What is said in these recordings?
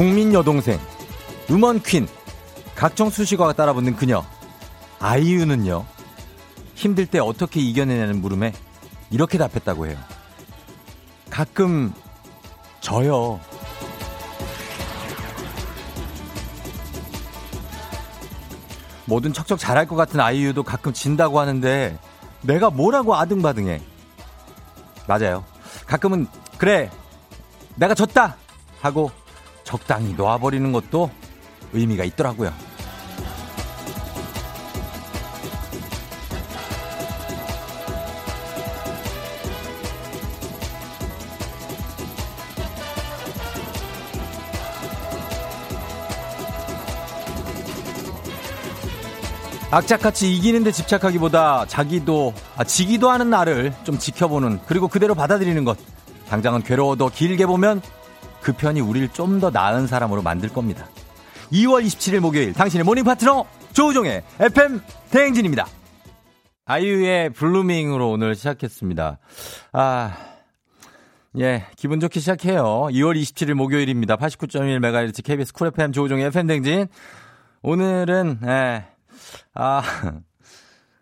국민 여동생, 음원 퀸, 각종 수식어가 따라붙는 그녀. 아이유는요, 힘들 때 어떻게 이겨내냐는 물음에 이렇게 답했다고 해요. 가끔, 저요. 뭐든 척척 잘할 것 같은 아이유도 가끔 진다고 하는데 내가 뭐라고 아등바등해. 맞아요. 가끔은 그래 내가 졌다 하고 적당히 놓아버리는 것도 의미가 있더라고요. 악착같이 이기는데 집착하기보다 자기도 아, 지기도 하는 나를 좀 지켜보는 그리고 그대로 받아들이는 것 당장은 괴로워도 길게 보면 그 편이 우리를 좀 더 나은 사람으로 만들 겁니다. 2월 27일 목요일 당신의 모닝 파트너 조우종의 FM 대행진입니다. 아이유의 블루밍으로 오늘 시작했습니다. 아, 예, 기분 좋게 시작해요. 2월 27일 목요일입니다. 89.1MHz KBS 쿨 FM 조우종의 FM 대행진. 오늘은, 예, 아,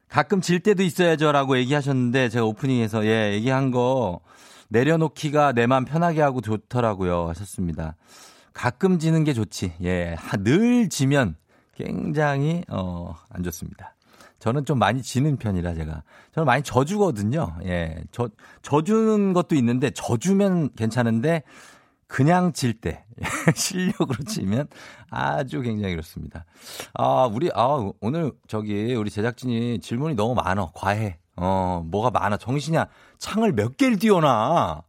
가끔 질 때도 있어야죠라고 얘기하셨는데 제가 오프닝에서 예, 얘기한 거 내려놓기가 내 맘 편하게 하고 좋더라고요 하셨습니다. 가끔 지는 게 좋지. 예, 늘 지면 굉장히 어, 안 좋습니다. 저는 좀 많이 지는 편이라 제가 저는 많이 져주거든요. 예, 저 져주는 것도 있는데 져주면 괜찮은데 그냥 질 때, 실력으로 치면 아주 굉장히 그렇습니다. 아, 우리, 아, 오늘 저기 우리 제작진이 질문이 너무 많어. 과해. 어, 뭐가 많아. 정신이야. 창을 몇 개를 띄워놔.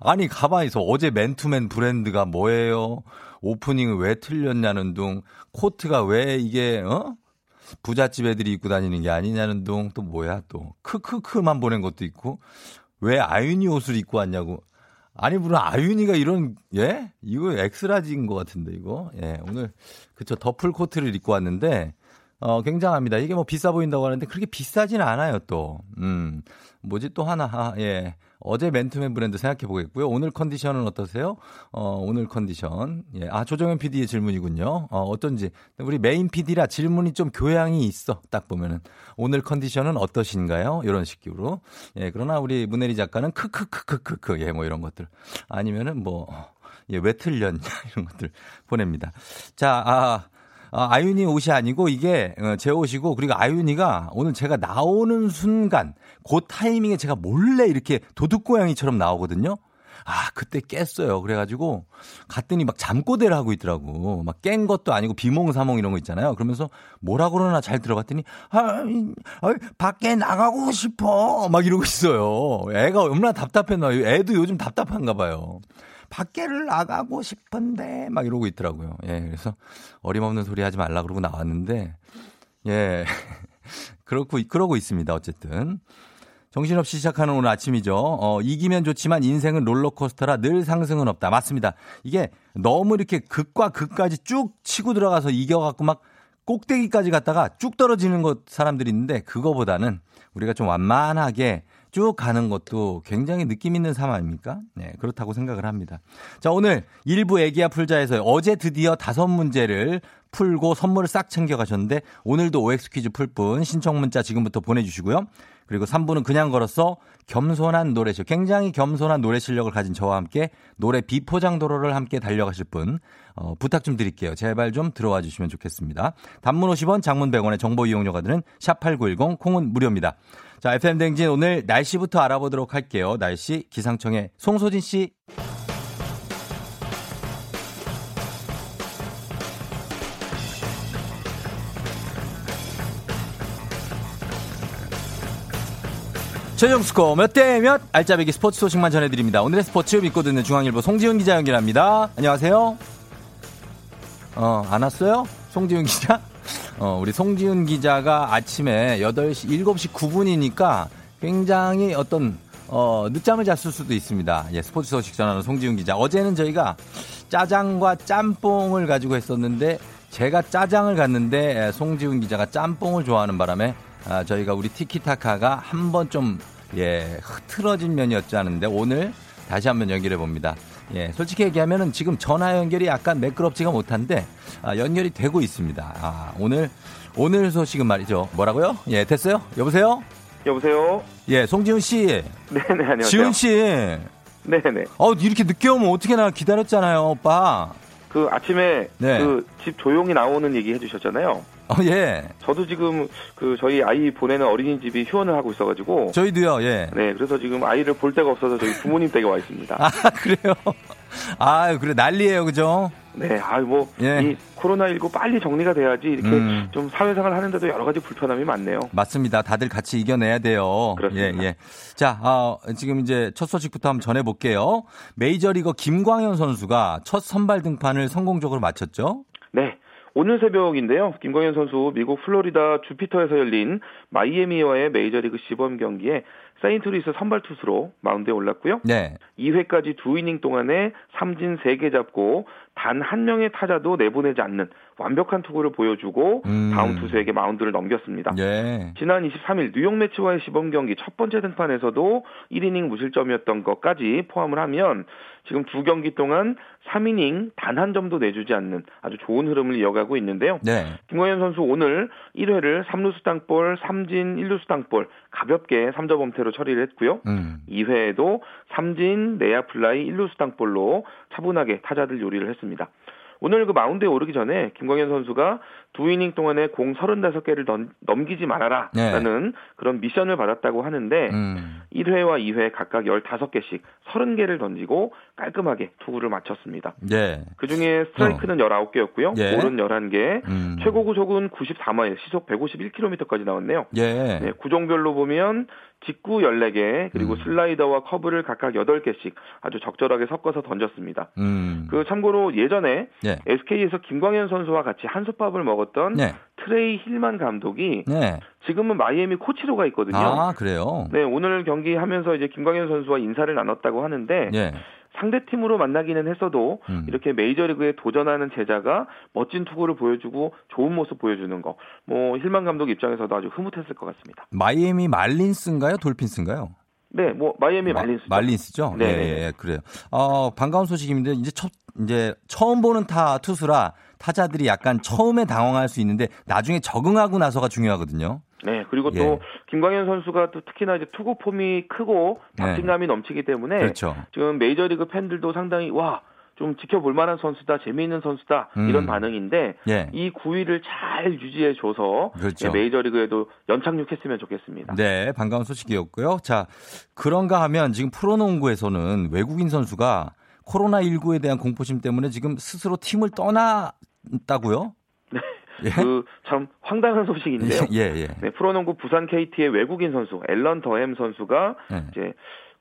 아니, 가만히 있어. 어제 맨투맨 브랜드가 뭐예요? 오프닝을 왜 틀렸냐는 둥, 코트가 왜 이게, 어? 부잣집 애들이 입고 다니는 게 아니냐는 둥, 또 뭐야, 또. 크크크만 보낸 것도 있고, 왜 아윤이 옷을 입고 왔냐고. 아니, 물론 아윤이가 이런, 예? 이거 엑스라지인 것 같은데, 이거. 예, 오늘, 그쵸, 더플 코트를 입고 왔는데, 어, 굉장합니다. 이게 뭐 비싸 보인다고 하는데 그렇게 비싸지는 않아요, 또. 음, 뭐지 또 하나, 아, 예. 어제 맨투맨 브랜드 생각해 보겠고요. 오늘 컨디션은 어떠세요? 어, 오늘 컨디션. 예. 아, 조정현 PD의 질문이군요. 어, 어떤지. 우리 메인 PD라 질문이 좀 교양이 있어. 딱 보면은. 오늘 컨디션은 어떠신가요? 이런 식으로. 예. 그러나 우리 문혜리 작가는 크크크크크크. 예, 뭐 이런 것들. 아니면은 뭐, 예, 왜 틀렸냐. 이런 것들 보냅니다. 자, 아, 아, 아윤이 옷이 아니고 이게 어, 제 옷이고 그리고 아윤이가 오늘 제가 나오는 순간 그 타이밍에 제가 몰래 이렇게 도둑고양이처럼 나오거든요. 아, 그때 깼어요. 그래가지고 갔더니 막 잠꼬대를 하고 있더라고. 막 깬 것도 아니고 비몽사몽 이런 거 있잖아요. 그러면서 뭐라 그러나 잘 들어봤더니 아, 아 밖에 나가고 싶어. 막 이러고 있어요. 애가 얼마나 답답했나. 애도 요즘 답답한가 봐요. 밖에를 나가고 싶은데 막 이러고 있더라고요. 예, 그래서 어림없는 소리 하지 말라 그러고 나왔는데 예. 그렇고 그러고 있습니다. 어쨌든. 정신없이 시작하는 오늘 아침이죠. 어, 이기면 좋지만 인생은 롤러코스터라 늘 상승은 없다. 맞습니다. 이게 너무 이렇게 극과 극까지 쭉 치고 들어가서 이겨갖고 막 꼭대기까지 갔다가 쭉 떨어지는 것 사람들이 있는데 그거보다는 우리가 좀 완만하게 쭉 가는 것도 굉장히 느낌 있는 삶 아닙니까? 네, 그렇다고 생각을 합니다. 자, 오늘 일부 애기야 풀자에서 어제 드디어 다섯 문제를 풀고 선물을 싹 챙겨가셨는데 오늘도 OX 퀴즈 풀 분 신청 문자 지금부터 보내주시고요. 그리고 3부는 그냥 걸어서 겸손한 노래쇼, 굉장히 겸손한 노래 실력을 가진 저와 함께 노래 비포장 도로를 함께 달려가실 분 어, 부탁 좀 드릴게요. 제발 좀 들어와 주시면 좋겠습니다. 단문 50원, 장문 100원의 정보 이용료가 드는 샵8910 콩은 무료입니다. 자, FM 댕진 오늘 날씨부터 알아보도록 할게요. 날씨 기상청의 송소진 씨. 최종 스코어 몇 대 몇 알짜배기 스포츠 소식만 전해드립니다. 오늘의 스포츠 믿고 듣는 중앙일보 송지훈 기자 연결합니다. 안녕하세요. 어, 안 왔어요? 송지훈 기자? 어, 우리 송지훈 기자가 아침에 8시, 7시 9분이니까 굉장히 어떤, 어, 늦잠을 잤을 수도 있습니다. 예, 스포츠 소식 전하는 송지훈 기자. 어제는 저희가 짜장과 짬뽕을 가지고 했었는데, 제가 짜장을 갔는데, 예, 송지훈 기자가 짬뽕을 좋아하는 바람에, 아, 저희가 우리 티키타카가 한 번 좀, 예, 흐트러진 면이었지 않은데, 오늘 다시 한번 연결해 봅니다. 예, 솔직히 얘기하면은 지금 전화 연결이 약간 매끄럽지가 못한데 아, 연결이 되고 있습니다. 아, 오늘 오늘 소식은 말이죠. 뭐라고요? 예, 됐어요? 여보세요? 여보세요? 예, 송지훈 씨. 네네, 안녕하세요. 지훈 씨. 네네. 어, 이렇게 늦게 오면 어떻게 나 기다렸잖아요, 오빠. 그 아침에 네. 그집 조용히 나오는 얘기 해주셨잖아요. 어, 예. 저도 지금 그 저희 아이 보내는 어린이집이 휴원을 하고 있어가지고 저희도요, 예. 네 그래서 지금 아이를 볼 데가 없어서 저희 부모님 댁에 와 있습니다. 아, 그래요? 아, 그래, 난리예요 그죠? 네, 아유 뭐이 예. 코로나 19 빨리 정리가 돼야지 이렇게 음. 좀 사회생활 하는데도 여러 가지 불편함이 많네요. 맞습니다. 다들 같이 이겨내야 돼요. 그렇습니다. 예, 예. 자, 어, 지금 이제 첫 소식부터 한번 전해볼게요. 메이저리거 김광현 선수가 첫 선발 등판을 성공적으로 마쳤죠? 네. 오늘 새벽인데요. 김광현 선수 미국 플로리다 주피터에서 열린 마이애미와의 메이저리그 시범 경기에 세인트루이스 선발 투수로 마운드에 올랐고요. 네. 2회까지 두 이닝 동안에 삼진 3개 잡고 단 한 명의 타자도 내보내지 않는 완벽한 투구를 보여주고 음. 다음 투수에게 마운드를 넘겼습니다. 예. 지난 23일 뉴욕 메츠와의 시범 경기 첫 번째 등판에서도 1이닝 무실점이었던 것까지 포함을 하면 지금 두 경기 동안 3이닝 단 한 점도 내주지 않는 아주 좋은 흐름을 이어가고 있는데요. 네. 김광현 선수 오늘 1회를 3루수 땅볼, 삼진 1루수 땅볼 가볍게 삼자 범퇴로 처리를 했고요. 음. 2회에도 삼진, 내야 플라이, 1루수 땅볼로 차분하게 타자들 요리를 했습니다. 오늘 그 마운드에 오르기 전에 김광현 선수가 두 이닝 동안에 공 35개를 넘기지 말아라 라는 그런 미션을 받았다고 하는데 네. 음. 1회와 2회 각각 15개씩 30개를 던지고 깔끔하게 투구를 마쳤습니다. 네. 그중에 스트라이크는 19개였고요. 예. 볼은 11개, 음. 최고 구속은 94마일, 시속 151km까지 나왔네요. 예. 네, 구종별로 보면 직구 14개, 그리고 음. 슬라이더와 커브를 각각 8개씩 아주 적절하게 섞어서 던졌습니다. 음. 그 참고로 예전에 예. SK에서 김광현 선수와 같이 한솥밥을 먹었던 네. 트레이 힐만 감독이 네. 지금은 마이애미 코치로 가 있거든요. 아, 그래요? 네, 오늘 경기 하면서 이제 김광현 선수와 인사를 나눴다고 하는데 예. 상대 팀으로 만나기는 했어도 음. 이렇게 메이저리그에 도전하는 제자가 멋진 투구를 보여주고 좋은 모습 보여주는 거, 뭐 힐만 감독 입장에서도 아주 흐뭇했을 것 같습니다. 마이애미 말린스인가요? 돌핀스인가요? 네, 뭐 마이애미 말린스. 말린스죠? 네, 예, 네, 예, 그래요. 어, 반가운 소식인데 이제 첫 이제 처음 보는 타 투수라 타자들이 약간 처음에 당황할 수 있는데 나중에 적응하고 나서가 중요하거든요. 네, 그리고 또 예. 김광현 선수가 또 특히나 이제 투구 폼이 크고 박진감이 넘치기 때문에 네. 그렇죠. 지금 메이저리그 팬들도 상당히 와. 좀 지켜볼 만한 선수다, 재미있는 선수다 음. 이런 반응인데 예. 이 9위를 잘 유지해 줘서 그렇죠. 메이저리그에도 연착륙했으면 좋겠습니다. 네, 반가운 소식이었고요. 자, 그런가 하면 지금 프로농구에서는 외국인 선수가 코로나 19에 대한 공포심 때문에 지금 스스로 팀을 떠났다고요? 예? 그참 황당한 소식인데요. 예, 예. 네, 프로농구 부산 KT의 외국인 선수 앨런 더햄 선수가 네. 이제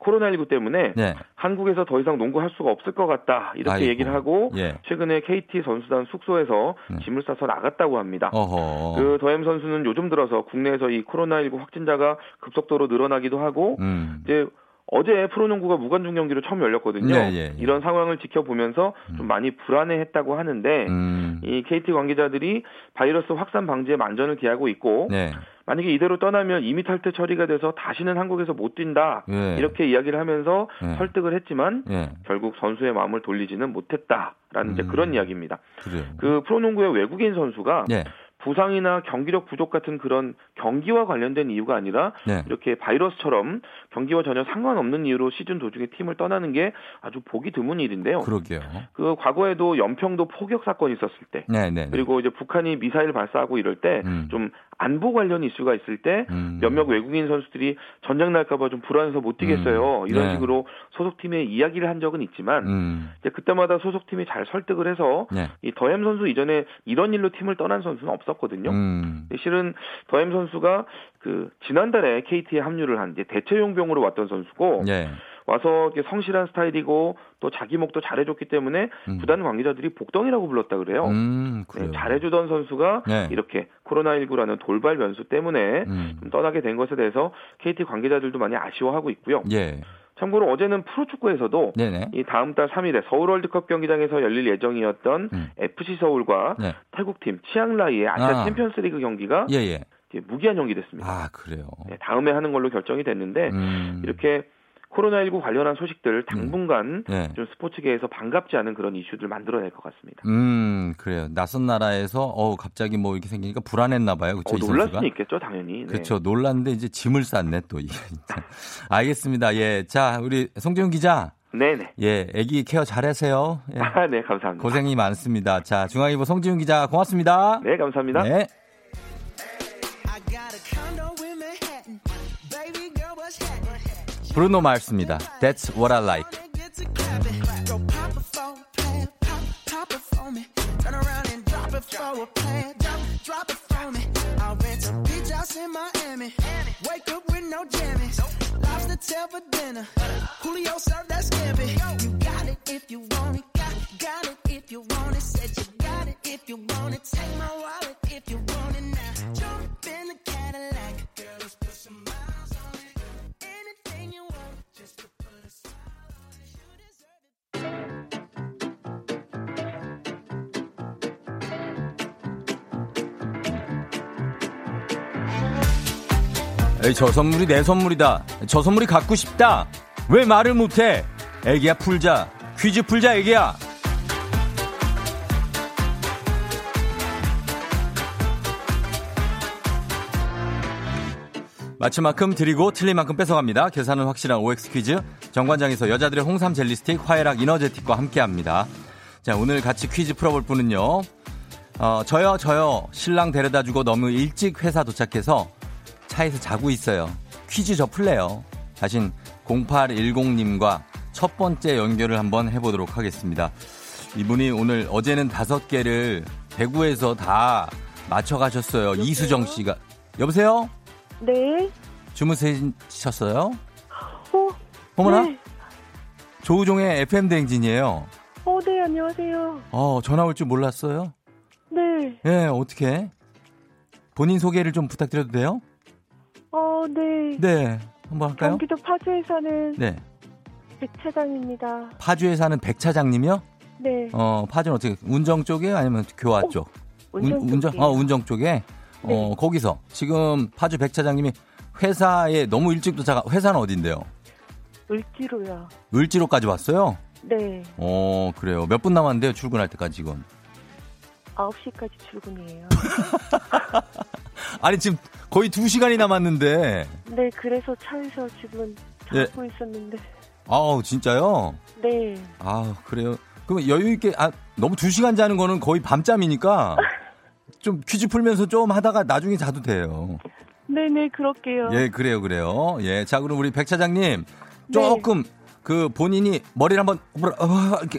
코로나19 때문에 네. 한국에서 더 이상 농구할 수가 없을 것 같다 이렇게 아이고. 얘기를 하고 예. 최근에 KT 선수단 숙소에서 네. 짐을 싸서 나갔다고 합니다. 어허. 그 더햄 선수는 요즘 들어서 국내에서 이 코로나19 확진자가 급속도로 늘어나기도 하고 음. 이제 어제 프로농구가 무관중 경기로 처음 열렸거든요. 예, 예, 예. 이런 상황을 지켜보면서 좀 많이 불안해했다고 하는데 음. 이 KT 관계자들이 바이러스 확산 방지에 만전을 기하고 있고 네. 만약에 이대로 떠나면 이미 탈퇴 처리가 돼서 다시는 한국에서 못 뛴다 예. 이렇게 이야기를 하면서 예. 설득을 했지만 예. 결국 선수의 마음을 돌리지는 못했다라는 이제 음. 그런 이야기입니다. 그래요. 그 프로농구의 외국인 선수가 네. 부상이나 경기력 부족 같은 그런 경기와 관련된 이유가 아니라 네. 이렇게 바이러스처럼 경기와 전혀 상관없는 이유로 시즌 도중에 팀을 떠나는 게 아주 보기 드문 일인데요. 그러게요. 그 과거에도 연평도 포격 사건이 있었을 때 네, 네. 네. 그리고 이제 북한이 미사일 발사하고 이럴 때좀 음. 안보 관련 이슈가 있을 때 음. 몇몇 외국인 선수들이 전장 날까봐 좀 불안해서 못 뛰겠어요. 음. 이런 네. 식으로 소속팀에 이야기를 한 적은 있지만 음. 이제 그때마다 소속팀이 잘 설득을 해서 네. 이 더햄 선수 이전에 이런 일로 팀을 떠난 선수는 없었거든요. 음. 실은 더햄 선수가 그 지난달에 KT에 합류를 한 이제 대체 용병으로 왔던 선수고 네. 와서 이렇게 성실한 스타일이고 또 자기 목도 잘해줬기 때문에 음. 구단 관계자들이 복덩이라고 불렀다 그래요. 음, 네, 그래요. 잘해주던 선수가 네. 이렇게 코로나19라는 돌발 변수 때문에 음. 좀 떠나게 된 것에 대해서 KT 관계자들도 많이 아쉬워하고 있고요. 예. 참고로 어제는 프로축구에서도 네네. 이 다음 달 3일에 서울 월드컵 경기장에서 열릴 예정이었던 음. FC 서울과 네. 태국팀 치앙라이의 아시아 아. 챔피언스리그 경기가 예, 예. 무기한 연기됐습니다. 아, 그래요. 네, 다음에 하는 걸로 결정이 됐는데 음. 이렇게 코로나19 관련한 소식들 당분간 네. 좀 스포츠계에서 반갑지 않은 그런 이슈들 만들어낼 것 같습니다. 음, 그래요. 낯선 나라에서 어 갑자기 뭐 이렇게 생기니까 불안했나 봐요. 그렇죠. 어, 놀랄 수는 있겠죠, 당연히. 네. 그렇죠. 놀랐는데 이제 짐을 쌌네 또 이게. 알겠습니다. 예. 자, 우리 송재훈 기자. 네네. 예, 아기 케어 잘하세요. 예. 아, 네, 감사합니다. 고생이 많습니다. 자, 중앙일보 송지훈 기자 고맙습니다. 네, 감사합니다. 네. 브루노 마르스입니다. That's what I like. Tell for dinner. Julio served that scampi. You got it if you want it. Got, got it if you want it. Said you got it if you want it. Take my wallet if you want it now. Jump in the Cadillac. Girl, 저 선물이 내 선물이다. 저 선물이 갖고 싶다. 왜 말을 못해? 애기야 풀자. 퀴즈 풀자 애기야. 맞힌 만큼 드리고 틀린 만큼 뺏어갑니다. 계산은 확실한 OX 퀴즈. 정관장에서 여자들의 홍삼 젤리 스틱, 화해락 이너제틱과 함께합니다. 자, 오늘 같이 퀴즈 풀어볼 분은요. 어, 저요, 저요. 신랑 데려다 주고 너무 일찍 회사 도착해서 차에서 자고 있어요. 퀴즈 저 풀래요. 자신 0810님과 첫 번째 연결을 한번 해보도록 하겠습니다. 이분이 오늘 어제는 다섯 개를 대구에서 다 맞춰가셨어요. 이수정 씨가. 여보세요? 네. 주무세셨어요? 어, 어머나? 네. 조우종의 FM 대행진이에요. 어, 네, 안녕하세요. 어, 전화 올 줄 몰랐어요? 네. 예, 어떻게? 본인 소개를 좀 부탁드려도 돼요? 어, 네. 네. 한번 할까요? 경기도 파주에 사는 네. 백차장입니다. 파주에 사는 백 차장님이요? 네. 어, 파주는 어떻게 운정 쪽이에요? 아니면 교화 쪽? 운전 운- 운정? 쪽이에요. 어, 운정 쪽에. 어, 네. 거기서 지금 파주 백 차장님이 회사에 너무 일찍 도착. 회사는 어딘데요? 을지로요. 을지로까지 왔어요? 네. 어, 그래요. 몇 분 남았는데요? 출근할 때까지 지금. 9시까지 출근이에요. 아니 지금 거의 2시간이 남았는데. 네, 그래서 차에서 지금 예. 자고 있었는데. 아우, 진짜요? 네. 아, 그래요. 그럼 여유 있게 아, 너무 2시간 자는 거는 거의 밤잠이니까 좀 퀴즈 풀면서 좀 하다가 나중에 자도 돼요. 네 네, 그럴게요. 예, 그래요, 그래요. 예, 자, 그럼 우리 백 차장님 조금 그 본인이 머리를 한번 어,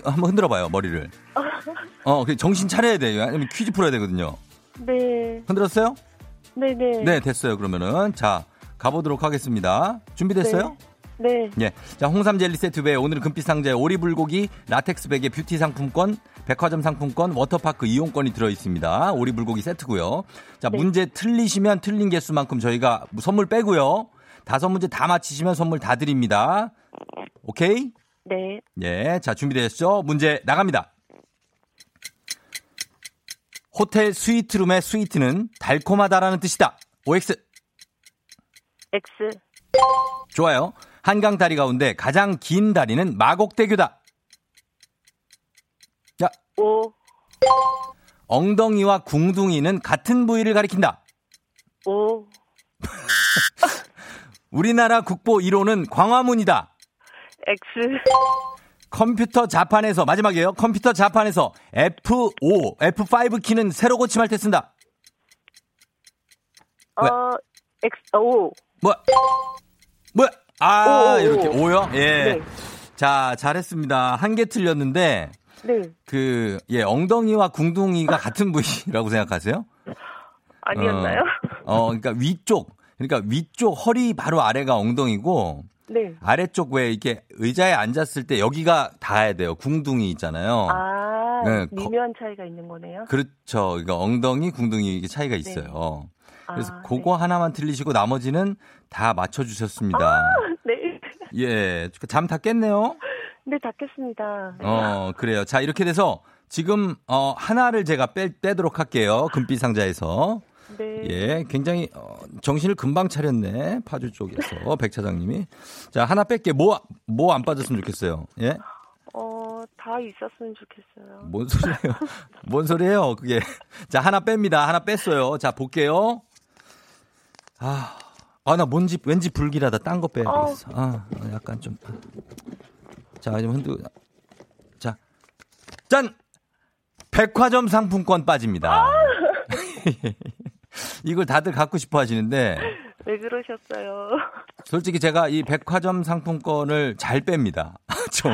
한번 흔들어 봐요, 머리를. 어, 그 정신 차려야 돼요. 아니면 퀴즈 풀어야 되거든요. 네. 흔들었어요? 네네. 네, 됐어요. 그러면은 자 가보도록 하겠습니다. 준비됐어요? 네. 예. 자, 홍삼 젤리 세트 외에 오늘은 금빛 상자에 오리 불고기, 라텍스 베개 뷰티 상품권, 백화점 상품권, 워터파크 이용권이 들어 있습니다. 오리 불고기 세트고요. 자, 네. 문제 틀리시면 틀린 개수만큼 저희가 선물 빼고요. 다섯 문제 다 맞히시면 선물 다 드립니다. 오케이? 네. 예. 자, 준비되셨죠? 문제 나갑니다. 호텔 스위트룸의 스위트는 달콤하다라는 뜻이다. OX. X. 좋아요. 한강 다리 가운데 가장 긴 다리는 마곡대교다. 자, O. 엉덩이와 궁둥이는 같은 부위를 가리킨다. O. 우리나라 국보 1호는 광화문이다. X. 컴퓨터 자판에서 마지막이에요. 컴퓨터 자판에서 F5, F5 키는 세로 고침할 때 쓴다. 왜? 어, X. O. 뭐? 뭐야? 아, 오, 오, 이렇게 오. 오요? 예. 네. 자, 잘했습니다. 한 개 틀렸는데 네. 그 예, 엉덩이와 궁둥이가 같은 부위라고 생각하세요? 아니었나요? 어, 그러니까 위쪽, 그러니까 위쪽 허리 바로 아래가 엉덩이고 네. 아래쪽 왜 이렇게 의자에 앉았을 때 여기가 닿아야 돼요. 궁둥이 있잖아요. 아, 네, 거- 미묘한 차이가 있는 거네요. 그렇죠. 그러니까 엉덩이, 궁둥이 이게 차이가 있어요. 그래서 아, 그거 하나만 틀리시고 나머지는 다 맞춰 주셨습니다. 네. 예, 잠 다 깼네요. 네, 닫겠습니다. 네. 어, 그래요. 자, 이렇게 돼서 지금 어 하나를 제가 빼, 빼도록 할게요. 금빛 상자에서. 네. 예, 굉장히 어, 정신을 금방 차렸네. 파주 쪽에서 백 차장님이. 자, 하나 뺄게. 뭐 뭐 안 빠졌으면 좋겠어요. 예? 어, 다 있었으면 좋겠어요. 뭔 소리예요? 뭔 소리예요? 그게. 자, 하나 뺍니다. 하나 뺐어요. 자, 볼게요. 아. 아, 나 뭔지 왠지 불길하다. 딴 거 빼야겠어. 아, 약간 좀. 자, 좀 흔들. 자. 짠! 백화점 상품권 빠집니다. 이걸 다들 갖고 싶어 하시는데 왜 그러셨어요? 솔직히 제가 이 백화점 상품권을 잘 뺍니다. 좀.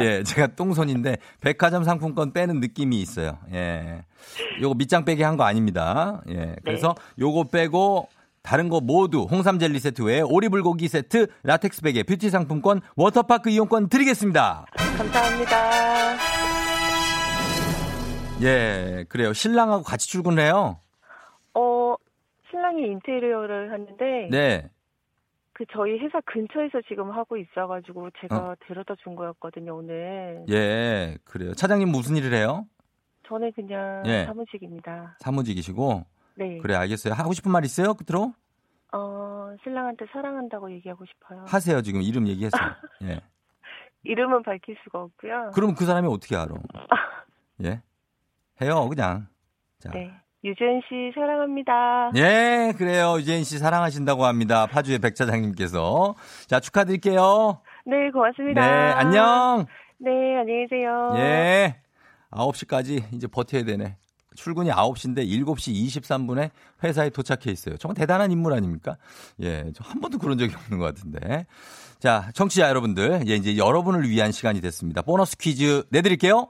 예, 제가 똥손인데 백화점 상품권 빼는 느낌이 있어요. 예. 요거 밑장 빼기 한 거 아닙니다. 예. 그래서 요거 빼고 다른 거 모두 홍삼 젤리 세트 외에 오리불고기 세트, 라텍스 베개, 뷰티 상품권, 워터파크 이용권 드리겠습니다. 감사합니다. 예, 그래요. 신랑하고 같이 출근해요. 어, 신랑이 인테리어를 하는데 네. 그 저희 회사 근처에서 지금 하고 있어가지고 제가 데려다 준 거였거든요 오늘. 예, 그래요. 차장님 무슨 일을 해요? 저는 그냥 예. 사무직입니다. 사무직이시고. 네. 그래, 알겠어요. 하고 싶은 말 있어요? 끝으로? 어, 신랑한테 사랑한다고 얘기하고 싶어요. 하세요. 지금 이름 얘기했어요. 예. 이름은 밝힐 수가 없고요. 그럼 그 사람이 어떻게 알아? 예? 해요, 그냥. 자. 네. 유주연 씨 사랑합니다. 예, 그래요. 유재인 씨 사랑하신다고 합니다. 파주의 백 차장님께서. 자, 축하드릴게요. 네, 고맙습니다. 네, 안녕. 네, 안녕히 계세요. 예. 9시까지 이제 버텨야 되네. 출근이 9시인데 7시 23분에 회사에 도착해 있어요. 정말 대단한 인물 아닙니까? 예, 저 한 번도 그런 적이 없는 것 같은데. 자, 청취자 여러분들, 예, 이제 여러분을 위한 시간이 됐습니다. 보너스 퀴즈 내드릴게요.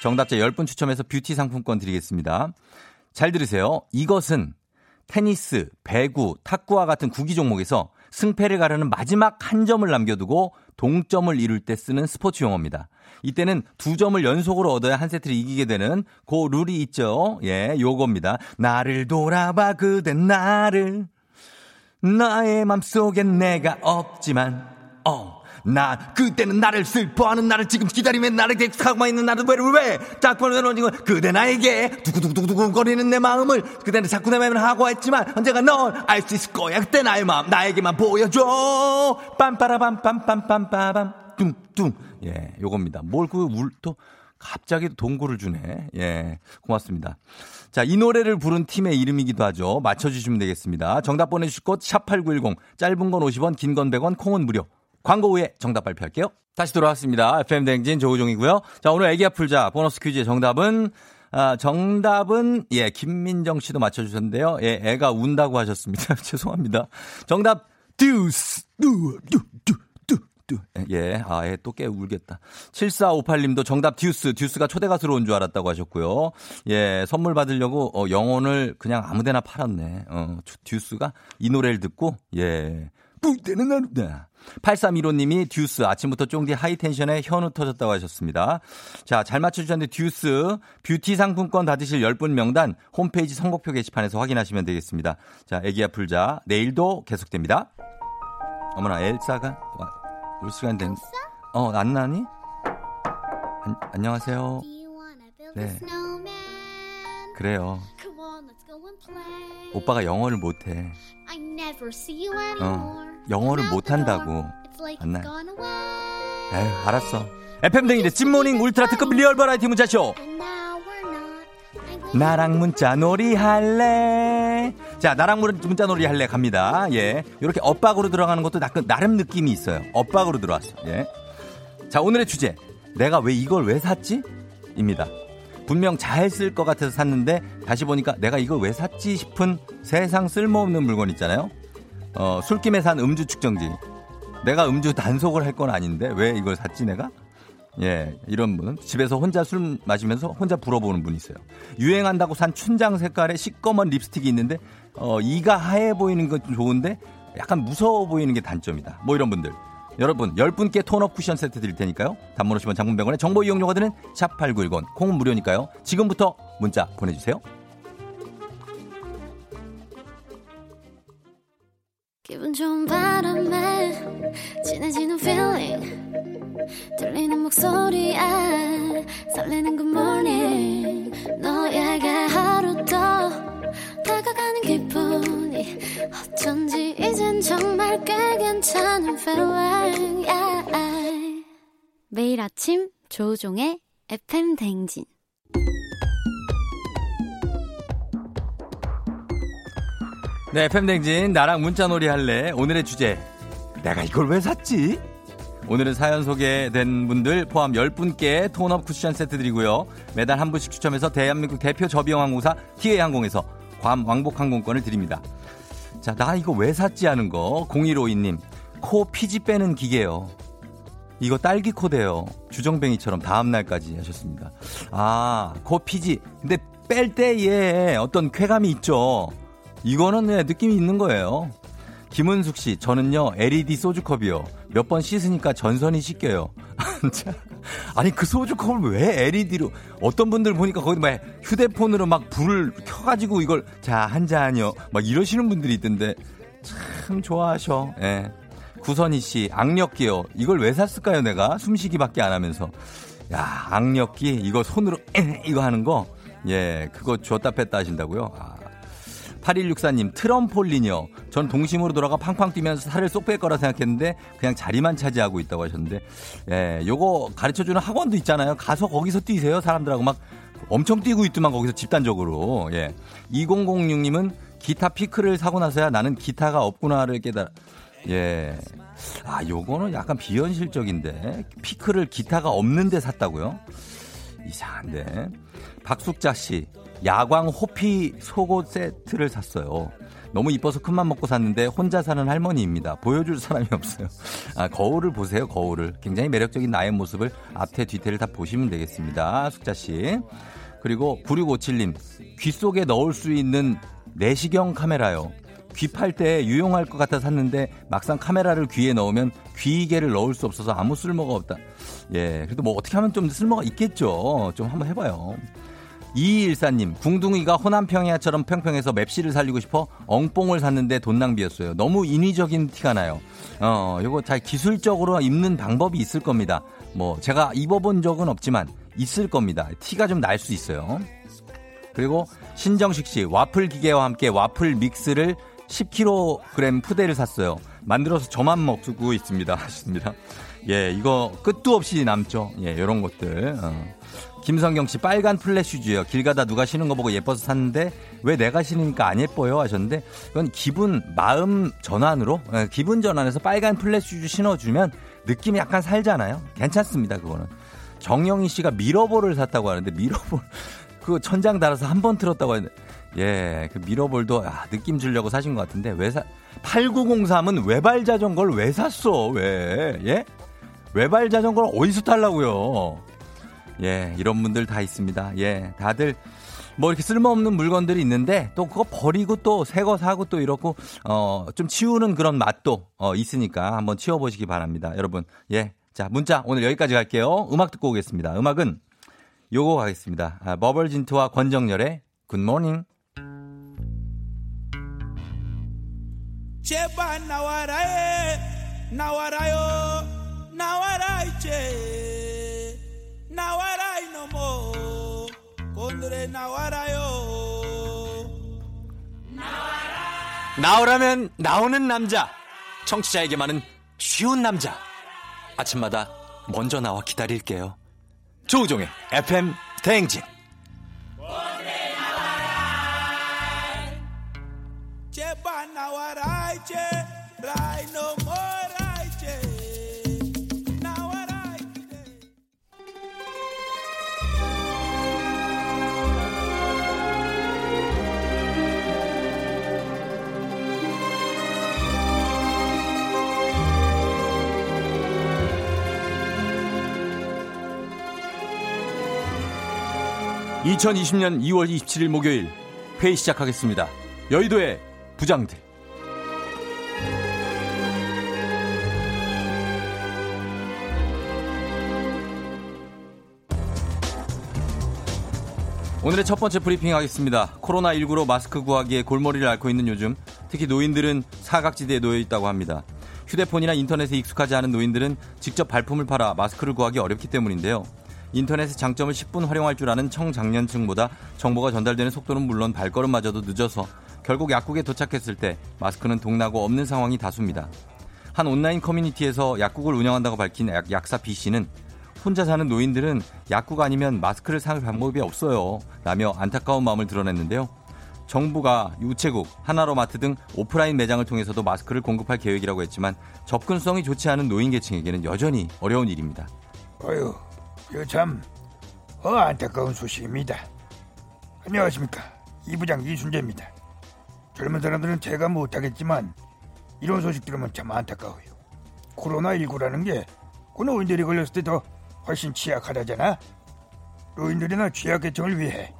정답자 10분 추첨해서 뷰티 상품권 드리겠습니다. 잘 들으세요. 이것은 테니스, 배구, 탁구와 같은 구기 종목에서 승패를 가르는 마지막 한 점을 남겨두고 동점을 이룰 때 쓰는 스포츠 용어입니다. 이때는 두 점을 연속으로 얻어야 한 세트를 이기게 되는 그 룰이 있죠. 예, 요겁니다. 나를 돌아봐 그댄 나를 나의 맘속엔 내가 없지만 어. 나 그때는 나를 슬퍼하는 나를 지금 기다리면 나를 계속하고 있는 나를 왜를 왜딱 보는 언젠가 그대 나에게 두구두구두구 거리는 내 마음을 그대는 자꾸 내 마음을 하고 했지만 언젠가 넌 알 수 있을 거야 그때 나의 마음 나에게만 보여줘 빰빠라밤빰빰빰빠밤 뚱뚱 예 요겁니다 뭘그울또 갑자기 동굴을 주네 예 고맙습니다 자, 이 노래를 부른 팀의 이름이기도 하죠. 맞춰주시면 되겠습니다. 정답 보내주실 곳, 샵8910. 짧은 건 50원, 긴 건 100원, 콩은 무료. 광고 후에 정답 발표할게요. 다시 돌아왔습니다. FM대행진 조우종이고요. 자, 오늘 애기야 풀자 보너스 퀴즈의 정답은, 아, 정답은, 예, 김민정 씨도 맞춰 주셨는데요. 예, 애가 운다고 하셨습니다. 죄송합니다. 정답, 듀스, 듀, 듀, 듀, 듀, 듀. 예, 아, 애또깨 울겠다. 7458님도 정답 듀스, 듀스가 초대 가수로 온 줄 알았다고 하셨고요. 예, 선물 받으려고, 어, 영혼을 그냥 아무 데나 팔았네. 어, 듀스가 이 노래를 듣고, 예. 뿌때는 나루다. 8315님이 듀스 아침부터 쫑디 high tension에 현우 터졌다고 하셨습니다. 자, 잘 맞춰주셨는데 듀스 뷰티 상품권 받으실 10분 명단 홈페이지 선곡표 게시판에서 확인하시면 되겠습니다. 자, 애기야 풀자. 내일도 계속됩니다. 어머나, 엘사가 와, 올 시간 된. 어, 안나니? 안, 안녕하세요. 네. 그래요. 오빠가 영어를 못해. 어, 영어를 못한다고. 안나. 에휴, 알았어. FM댕이의 찐모닝 울트라 특급 real 버라이어티 문자쇼. 나랑 문자 놀이 할래. 자, 나랑 문자 놀이 할래 갑니다. 예. 이렇게 엇박으로 들어가는 것도 나름, 나름 느낌이 있어요. 엇박으로 들어왔어. 예. 자, 오늘의 주제. 내가 왜 이걸 왜 샀지? 입니다. 분명 잘 쓸 것 같아서 샀는데 다시 보니까 내가 이걸 왜 샀지 싶은 세상 쓸모없는 물건 있잖아요. 어, 술김에 산 음주 측정지. 내가 음주 단속을 할 건 아닌데 왜 이걸 샀지 내가? 예, 이런 분. 집에서 혼자 술 마시면서 혼자 불어보는 분 있어요. 유행한다고 산 춘장 색깔의 시꺼먼 립스틱이 있는데, 어, 이가 하얘 보이는 건 좋은데, 약간 무서워 보이는 게 단점이다. 뭐 이런 분들. 여러분, 10분께 톤업 쿠션 세트 드릴 테니까요. 단문 오시면 장문병원에 정보 이용료가 드는 샵8910. 콩은 무료니까요. 지금부터 문자 보내주세요. 기분 좋은 바람에 진해지는 feeling 들리는 목소리에 설레는 good morning 너에게 하루 더 다가가는 기분이 어쩐지 이젠 정말 꽤 괜찮은 feeling yeah. 매일 아침 조종의 FM 댕진 네, FM 댕진 나랑 문자놀이 할래 오늘의 주제 내가 이걸 왜 샀지? 오늘은 사연 소개된 분들 포함 10분께 톤업 쿠션 세트 드리고요. 매달 한 분씩 추첨해서 대한민국 대표 저비용항공사 티웨이항공에서 괌 왕복 항공권을 드립니다. 자, 나 이거 왜 샀지 하는 거. 0152님. 코 피지 빼는 기계요. 이거 딸기 코대요. 주정뱅이처럼 다음날까지 하셨습니다. 아, 코 피지. 근데 뺄 때에 어떤 쾌감이 있죠. 이거는 네, 느낌이 있는 거예요. 김은숙 씨, 저는요, LED 소주컵이요. 몇 번 씻으니까 전선이 씻겨요. 아니, 그 소주 컵을 왜 LED로, 어떤 분들 보니까 거기 막 휴대폰으로 막 불을 켜가지고 이걸, 자, 한 잔이요. 막 이러시는 분들이 있던데, 참 좋아하셔. 예. 구선희 씨, 악력기요. 이걸 왜 샀을까요, 내가? 숨쉬기밖에 안 하면서. 야, 악력기, 이거 손으로, 에, 이거 하는 거. 예, 그거 줬다 뺐다 하신다고요? 아, 8164님, 트럼폴린이요. 전 동심으로 돌아가 팡팡 뛰면서 살을 쏙 뺄 거라 생각했는데 그냥 자리만 차지하고 있다고 하셨는데, 예, 요거 가르쳐 주는 학원도 있잖아요. 가서 거기서 뛰세요. 사람들하고 막 엄청 뛰고 있더만 거기서 집단적으로. 예. 2006님은 기타 피크를 사고 나서야 나는 기타가 없구나를 깨달아. 예. 아, 요거는 약간 비현실적인데. 피크를 기타가 없는데 샀다고요? 이상한데. 박숙자 씨, 야광 호피 속옷 세트를 샀어요. 너무 이뻐서 큰맘 먹고 샀는데 혼자 사는 할머니입니다. 보여줄 사람이 없어요. 아, 거울을 보세요, 거울을. 굉장히 매력적인 나의 모습을 앞에 뒤태를 다 보시면 되겠습니다. 숙자 씨. 그리고 9657님, 귀 속에 넣을 수 있는 내시경 카메라요. 귀팔 때 유용할 것 같아 샀는데 막상 카메라를 귀에 넣으면 귀이개를 넣을 수 없어서 아무 쓸모가 없다. 예, 그래도 뭐 어떻게 하면 좀 쓸모가 있겠죠. 좀 한번 해봐요. 2214님, 궁둥이가 호남 평야처럼 평평해서 맵시를 살리고 싶어 엉뽕을 샀는데 돈 낭비였어요. 너무 인위적인 티가 나요. 어, 요거 잘 기술적으로 입는 방법이 있을 겁니다. 뭐, 제가 입어본 적은 없지만 있을 겁니다. 티가 좀 날 수 있어요. 그리고 신정식 씨, 와플 기계와 함께 와플 믹스를 10kg 푸대를 샀어요. 만들어서 저만 먹고 있습니다. 하셨습니다. 예, 이거 끝도 없이 남죠. 예, 요런 것들. 어. 김성경 씨 빨간 플래슈즈요. 길 가다 누가 신은 거 보고 예뻐서 샀는데 왜 내가 신으니까 안 예뻐요 하셨는데 그건 기분 마음 전환으로 예, 기분 전환해서 빨간 flat shoes 신어주면 느낌이 약간 살잖아요. 괜찮습니다 그거는. 정영희 씨가 미러볼을 샀다고 하는데 미러볼 그 천장 달아서 한 번 틀었다고 하는데 예, 그 미러볼도 아, 느낌 주려고 사신 것 같은데 왜 사? 8903은 외발 자전거를 왜 샀어? 왜? 예? 외발 자전거를 어디서 탈라고요? 예, 이런 분들 다 있습니다. 예, 다들 뭐 이렇게 쓸모없는 물건들이 있는데 또 그거 버리고 또 새 거 사고 또 이렇고 어 좀 치우는 그런 맛도 어 있으니까 한번 치워 보시기 바랍니다. 여러분. 예. 자, 문자 오늘 여기까지 갈게요. 음악 듣고 오겠습니다. 음악은 요거 가겠습니다. 아, 버벌진트와 권정열의 굿모닝. 제발 나와라 해 나와라요 나와라 이제 나와라 이놈어 오늘의 나와라요 나오라면 나오는 남자. 청취자에게만은 쉬운 남자. 아침마다 먼저 나와 기다릴게요. 조우종의 FM 대행진. 제발 나와라 이제 라이 노 2020년 2월 27일 목요일 회의 시작하겠습니다. 여의도의 부장들. 오늘의 첫 번째 브리핑 하겠습니다. 코로나19로 마스크 구하기에 골머리를 앓고 있는 요즘 특히 노인들은 사각지대에 놓여 있다고 합니다. 휴대폰이나 인터넷에 익숙하지 않은 노인들은 직접 발품을 팔아 마스크를 구하기 어렵기 때문인데요. 인터넷의 장점을 10분 활용할 줄 아는 청장년층보다 정보가 전달되는 속도는 물론 발걸음마저도 늦어서 결국 약국에 도착했을 때 마스크는 동나고 없는 상황이 다수입니다. 한 온라인 커뮤니티에서 약국을 운영한다고 밝힌 약, 약사 B 씨는 혼자 사는 노인들은 약국 아니면 마스크를 살 방법이 없어요. 라며 안타까운 마음을 드러냈는데요. 정부가 우체국, 하나로마트 등 오프라인 매장을 통해서도 마스크를 공급할 계획이라고 했지만 접근성이 좋지 않은 노인 계층에게는 여전히 어려운 일입니다. 어휴, 이거 참 어, 안타까운 소식입니다. 안녕하십니까. 이 부장 이순재입니다. 젊은 사람들은 제가 못하겠지만 이런 소식 들으면 참 안타까워요. 코로나19라는 게그 노인들이 걸렸을 때 더 훨씬 취약하다잖아. 노인들이나 취약계층을 위해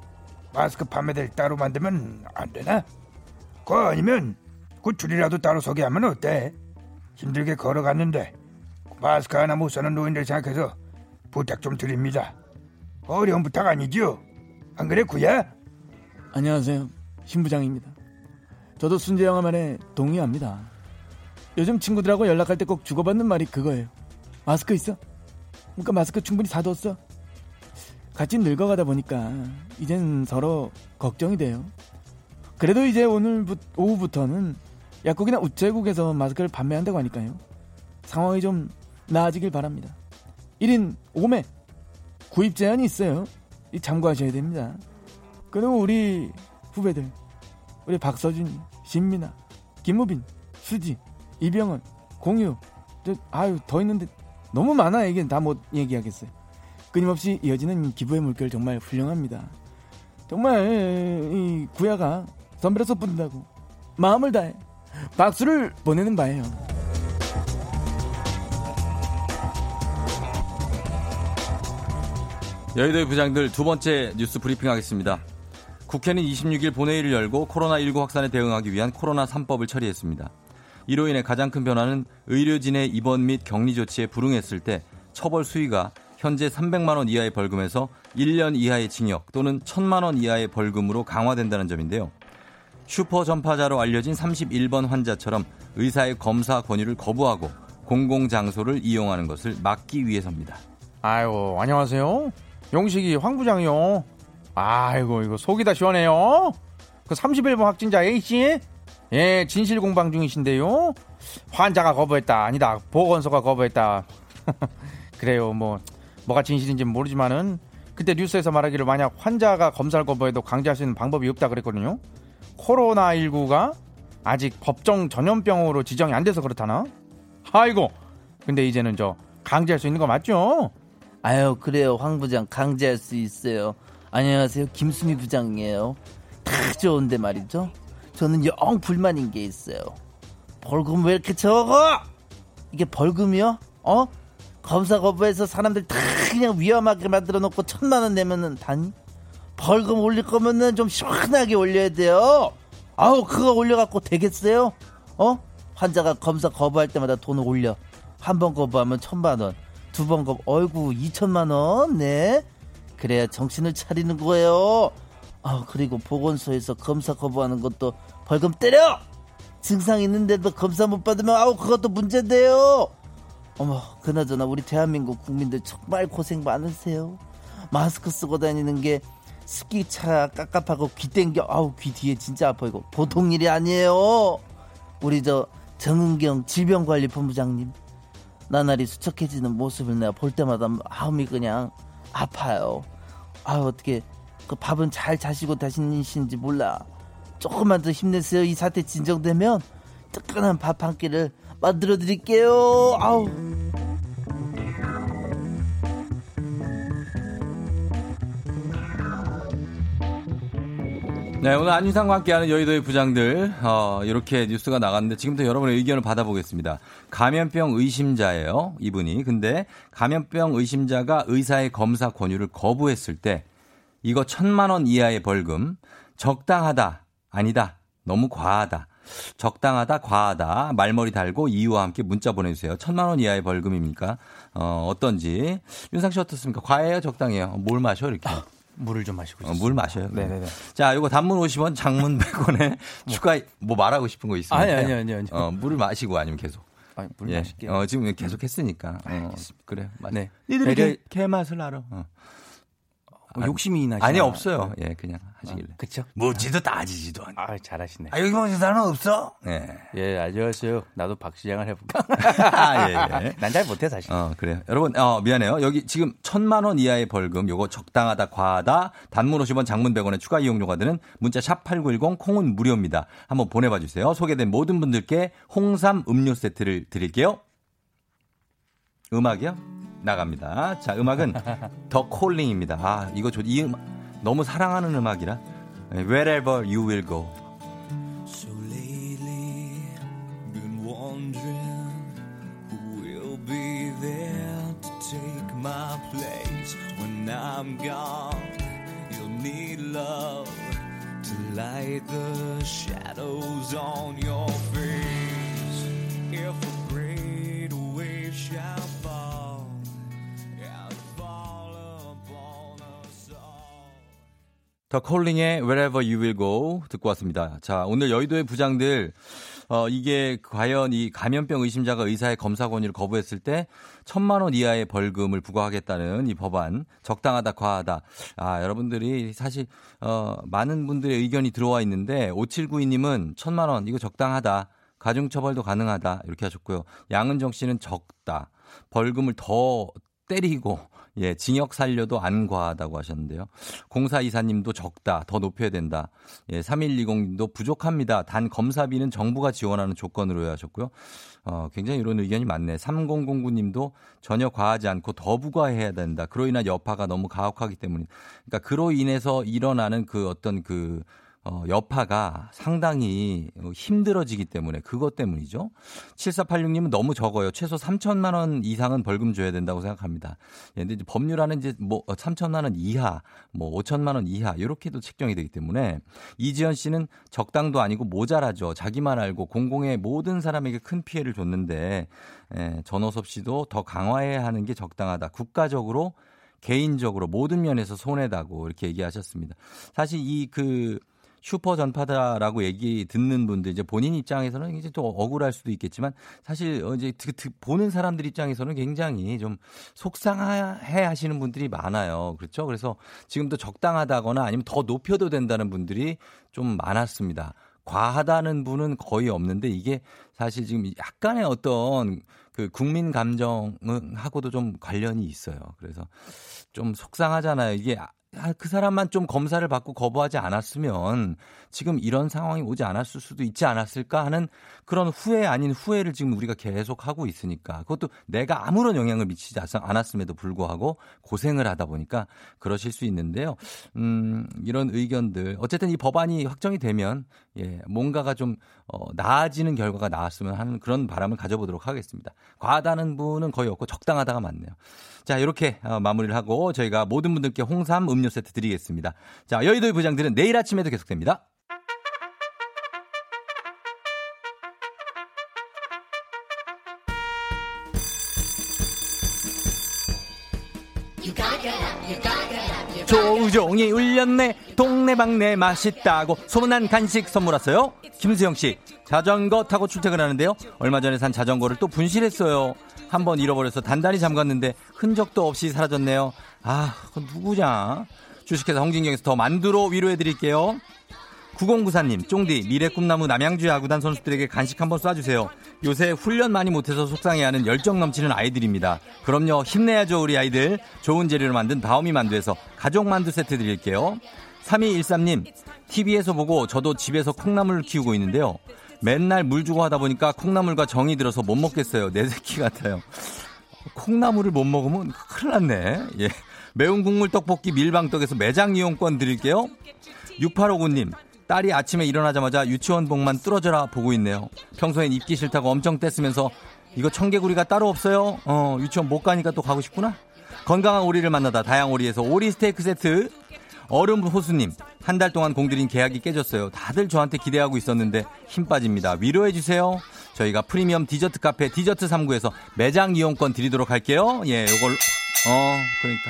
마스크 판매대를 따로 만들면 안 되나? 그 아니면 그 줄이라도 따로 서게 하면 어때? 힘들게 걸어갔는데 마스크 하나 못 사는 노인들 생각해서 부탁 좀 드립니다. 어려운 부탁 아니죠? 안 그래 구야? 안녕하세요. 신부장입니다. 저도 순재영아 말에 동의합니다. 요즘 친구들하고 연락할 때 꼭 주고받는 말이 그거예요. 마스크 있어? 그러니까 마스크 충분히 사뒀어? 같이 늙어가다 보니까 이젠 서로 걱정이 돼요. 그래도 이제 오늘 오후부터는 약국이나 우체국에서 마스크를 판매한다고 하니까요. 상황이 좀 나아지길 바랍니다. 1인 5매 구입 제한이 있어요. 이 참고하셔야 됩니다. 그리고 우리 후배들 우리 박서준, 신민아, 김무빈, 수지, 이병헌, 공유 저, 아유 더 있는데 너무 많아 이게 다 못 얘기하겠어요. 끊임없이 이어지는 기부의 물결 정말 훌륭합니다. 정말 이 구야가 선배로서 뿐다고 마음을 다해 박수를 보내는 바예요. 여의도의 부장들 두 번째 뉴스 브리핑 하겠습니다. 국회는 26일 본회의를 열고 코로나19 확산에 대응하기 위한 코로나 3법을 처리했습니다. 이로 인해 가장 큰 변화는 의료진의 입원 및 격리 조치에 불응했을 때 처벌 수위가 현재 300만 원 이하의 벌금에서 1년 이하의 징역 또는 1000만 원 이하의 벌금으로 강화된다는 점인데요. 슈퍼 전파자로 알려진 31번 환자처럼 의사의 검사 권유를 거부하고 공공장소를 이용하는 것을 막기 위해서입니다. 아이고 안녕하세요 용식이 황 부장이요. 아이고 이거 속이 다 시원해요. 그 31번 확진자 A씨? 예 진실 공방 중이신데요. 환자가 거부했다. 아니다. 보건소가 거부했다. 그래요. 뭐 뭐가 진실인지 는 모르지만은 그때 뉴스에서 말하기를 만약 환자가 검사를 거부해도 강제할 수 있는 방법이 없다 그랬거든요. 코로나19가 아직 법정 전염병으로 지정이 안 돼서 그렇다나? 아이고. 근데 이제는 저 강제할 수 있는 거 맞죠? 아유 그래요. 황 부장 강제할 수 있어요. 안녕하세요. 김수미 부장이에요. 다 좋은데 말이죠. 저는 영 불만인 게 있어요. 벌금 왜 이렇게 적어? 이게 벌금이요? 어? 검사 거부해서 사람들 다 그냥 위험하게 만들어 놓고 천만 원 내면은 단 벌금 올릴 거면은 좀 시원하게 올려야 돼요. 아우 그거 올려갖고 되겠어요? 어? 환자가 검사 거부할 때마다 돈을 올려. 한 번 거부하면 천만 원 두번 거부 어이구 2천만 원 네. 그래야 정신을 차리는 거예요. 아 그리고 보건소에서 검사 거부하는 것도 벌금 때려. 증상 있는데도 검사 못 받으면 아우 그것도 문제인데요. 어머 그나저나 우리 대한민국 국민들 정말 고생 많으세요. 마스크 쓰고 다니는 게 습기차 깝깝하고 귀 땡겨 아우 귀 뒤에 진짜 아파 이거 보통 일이 아니에요. 우리 저 정은경 질병관리본부장님 나날이 수척해지는 모습을 내가 볼 때마다 마음이 그냥 아파요. 아 어떻게 그 밥은 잘 자시고 다니시는지 몰라. 조금만 더 힘내세요. 이 사태 진정되면 뜨끈한 밥 한 끼를 만들어 드릴게요. 아우. 네, 오늘 안윤상과 함께하는 여의도의 부장들 어, 이렇게 뉴스가 나갔는데 지금부터 여러분의 의견을 받아보겠습니다. 감염병 의심자예요, 이분이. 근데 감염병 의심자가 의사의 검사 권유를 거부했을 때 이거 천만 원 이하의 벌금 적당하다, 아니다, 너무 과하다. 적당하다, 과하다, 말머리 달고 이유와 함께 문자 보내주세요. 천만 원 이하의 벌금입니까? 어, 어떤지. 윤상 씨 어떻습니까? 과해요, 적당해요? 뭘 마셔, 이렇게? 물을 좀 마시고 어, 물 마셔요. 네네네. 자, 요거 단문 50원, 장문 100원에 추가 뭐 말하고 싶은 거 있으면 아니, 아니, 아니, 아니. 어, 물을 마시고 아니면 계속. 아, 물 예. 마실게요. 어, 지금 계속 했으니까. 어, 그래. 맞 네. 니들이 배려- 개, 개 맛을 알아. 어. 어, 욕심이 나시나? 아니 없어요. 예, 그냥 하시길래. 그쵸? 묻지도 따지지도 않아. 아, 잘하시네. 아 여기 뭐 사람 없어? 예. 예, 안녕하세요. 나도 박시장을 해볼까? 아, 예, 예. 난 잘 못해, 사실. 어, 그래요. 여러분, 어, 미안해요. 여기 지금 천만 원 이하의 벌금, 요거 적당하다, 과하다, 단문 50원, 장문 100원의 추가 이용료가 드는 문자 샵 8910, 콩은 무료입니다. 한번 보내봐 주세요. 소개된 모든 분들께 홍삼 음료 세트를 드릴게요. 음악이요? 나갑니다. 자, 음악은 더 콜링입니다. 아, 이거 좋, 이 음악, 너무 사랑하는 음악이라. 예, Wherever you will go. So lately, been wondering who will be there to take my place when I'm gone. You'll need love to light the shadows on your face. If a great wave shall 더 콜링의 Wherever You Will Go 듣고 왔습니다. 자, 오늘 여의도의 부장들 어, 이게 과연 이 감염병 의심자가 의사의 검사 권유를 거부했을 때 천만 원 이하의 벌금을 부과하겠다는 이 법안 적당하다 과하다. 아, 여러분들이 사실 어, 많은 분들의 의견이 들어와 있는데 5792님은 천만 원 이거 적당하다. 가중처벌도 가능하다. 이렇게 하셨고요. 양은정 씨는 적다. 벌금을 더 때리고 예, 징역 살려도 안 과하다고 하셨는데요. 공사 이사님도 적다. 더 높여야 된다. 예, 3120님도 부족합니다. 단 검사비는 정부가 지원하는 조건으로 해 하셨고요. 어, 굉장히 이런 의견이 많네. 3009님도 전혀 과하지 않고 더 부과해야 된다. 그로 인한 여파가 너무 가혹하기 때문에. 그러니까 그로 인해서 일어나는 그 어떤 그 어, 여파가 상당히 힘들어지기 때문에 그것 때문이죠. 7486님은 너무 적어요. 최소 3천만 원 이상은 벌금 줘야 된다고 생각합니다. 예, 근데 이제 법률안은 이제 뭐 3천만 원 이하, 뭐 5천만 원 이하 이렇게도 책정이 되기 때문에 이지연 씨는 적당도 아니고 모자라죠. 자기만 알고 공공의 모든 사람에게 큰 피해를 줬는데 예, 전호섭 씨도 더 강화해야 하는 게 적당하다. 국가적으로 개인적으로 모든 면에서 손해다고 이렇게 얘기하셨습니다. 사실 이그 슈퍼 전파다라고 얘기 듣는 분들 이제 본인 입장에서는 이제 또 억울할 수도 있겠지만 사실 어, 이제 보는 사람들 입장에서는 굉장히 좀 속상해 하시는 분들이 많아요. 그렇죠? 그래서 지금도 적당하다거나 아니면 더 높여도 된다는 분들이 좀 많았습니다. 과하다는 분은 거의 없는데 이게 사실 지금 약간의 어떤 그 국민 감정하고도 좀 관련이 있어요. 그래서 좀 속상하잖아요. 이게 아, 그 사람만 좀 검사를 받고 거부하지 않았으면 지금 이런 상황이 오지 않았을 수도 있지 않았을까 하는 그런 후회 아닌 후회를 지금 우리가 계속 하고 있으니까 그것도 내가 아무런 영향을 미치지 않았음에도 불구하고 고생을 하다 보니까 그러실 수 있는데요. 음, 이런 의견들 어쨌든 이 법안이 확정이 되면 예, 뭔가가 좀 어, 나아지는 결과가 나왔으면 하는 그런 바람을 가져보도록 하겠습니다. 과하다는 분은 거의 없고 적당하다가 많네요. 자, 이렇게 어, 마무리를 하고 저희가 모든 분들께 홍삼 음료 세트 드리겠습니다. 자, 여의도의 부장들은 내일 아침에도 계속됩니다. 조우종이 울렸네. 동네방네 맛있다고 소문난 간식 선물 왔어요. 김수영 씨 자전거 타고 출퇴근하는데요. 얼마 전에 산 자전거를 또 분실했어요. 한 번 잃어버려서 단단히 잠갔는데 흔적도 없이 사라졌네요. 아 그건 누구냐? 주식회사 홍진경에서 더 만두로 위로해드릴게요 9094님, 쫑디, 미래 꿈나무 남양주 야구단 선수들에게 간식 한번 쏴주세요. 요새 훈련 많이 못해서 속상해하는 열정 넘치는 아이들입니다. 그럼요, 힘내야죠, 우리 아이들. 좋은 재료로 만든 다오미 만두에서 가족 만두 세트 드릴게요. 3213님, TV에서 보고 저도 집에서 콩나물을 키우고 있는데요. 맨날 물 주고 하다 보니까 콩나물과 정이 들어서 못 먹겠어요. 내 새끼 같아요. 콩나물을 못 먹으면 큰일 났네. 예. 매운 국물 떡볶이 밀방떡에서 매장 이용권 드릴게요. 6859님, 딸이 아침에 일어나자마자 유치원복만 뚫어져라 보고 있네요. 평소엔 입기 싫다고 엄청 떼쓰면서 이거 청개구리가 따로 없어요? 어, 유치원 못 가니까 또 가고 싶구나? 건강한 오리를 만나다 다양 오리에서 오리 스테이크 세트. 얼음 호수님, 한 달 동안 공들인 계약이 깨졌어요. 다들 저한테 기대하고 있었는데 힘 빠집니다. 위로해주세요. 저희가 프리미엄 디저트 카페 디저트 3구에서 매장 이용권 드리도록 할게요. 예, 요걸, 어, 그러니까.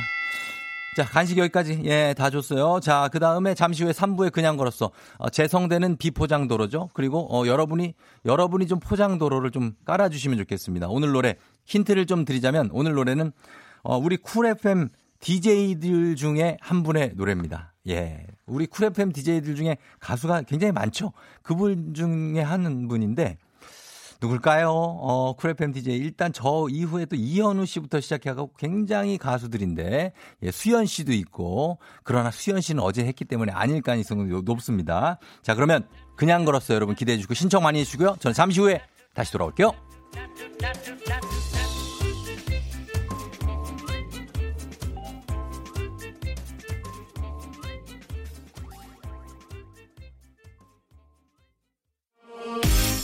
자, 간식 여기까지. 예, 다 줬어요. 자, 그 다음에 잠시 후에 3부에 그냥 걸었어. 어, 재성되는 비포장도로죠. 그리고, 어, 여러분이, 여러분이 좀 포장도로를 좀 깔아주시면 좋겠습니다. 오늘 노래 힌트를 좀 드리자면 오늘 노래는, 어, 우리 쿨 FM DJ들 중에 한 분의 노래입니다. 예. 우리 쿨 FM DJ들 중에 가수가 굉장히 많죠. 그분 중에 한 분인데 누굴까요? 어, 쿨 FM DJ. 일단 저 이후에 또 이현우 씨부터 시작해가고 굉장히 가수들인데, 예, 수현 씨도 있고, 그러나 수현 씨는 어제 했기 때문에 아닐 가능성이 높습니다. 자, 그러면 그냥 걸었어요. 여러분 기대해 주시고 신청 많이 해주시고요. 저는 잠시 후에 다시 돌아올게요.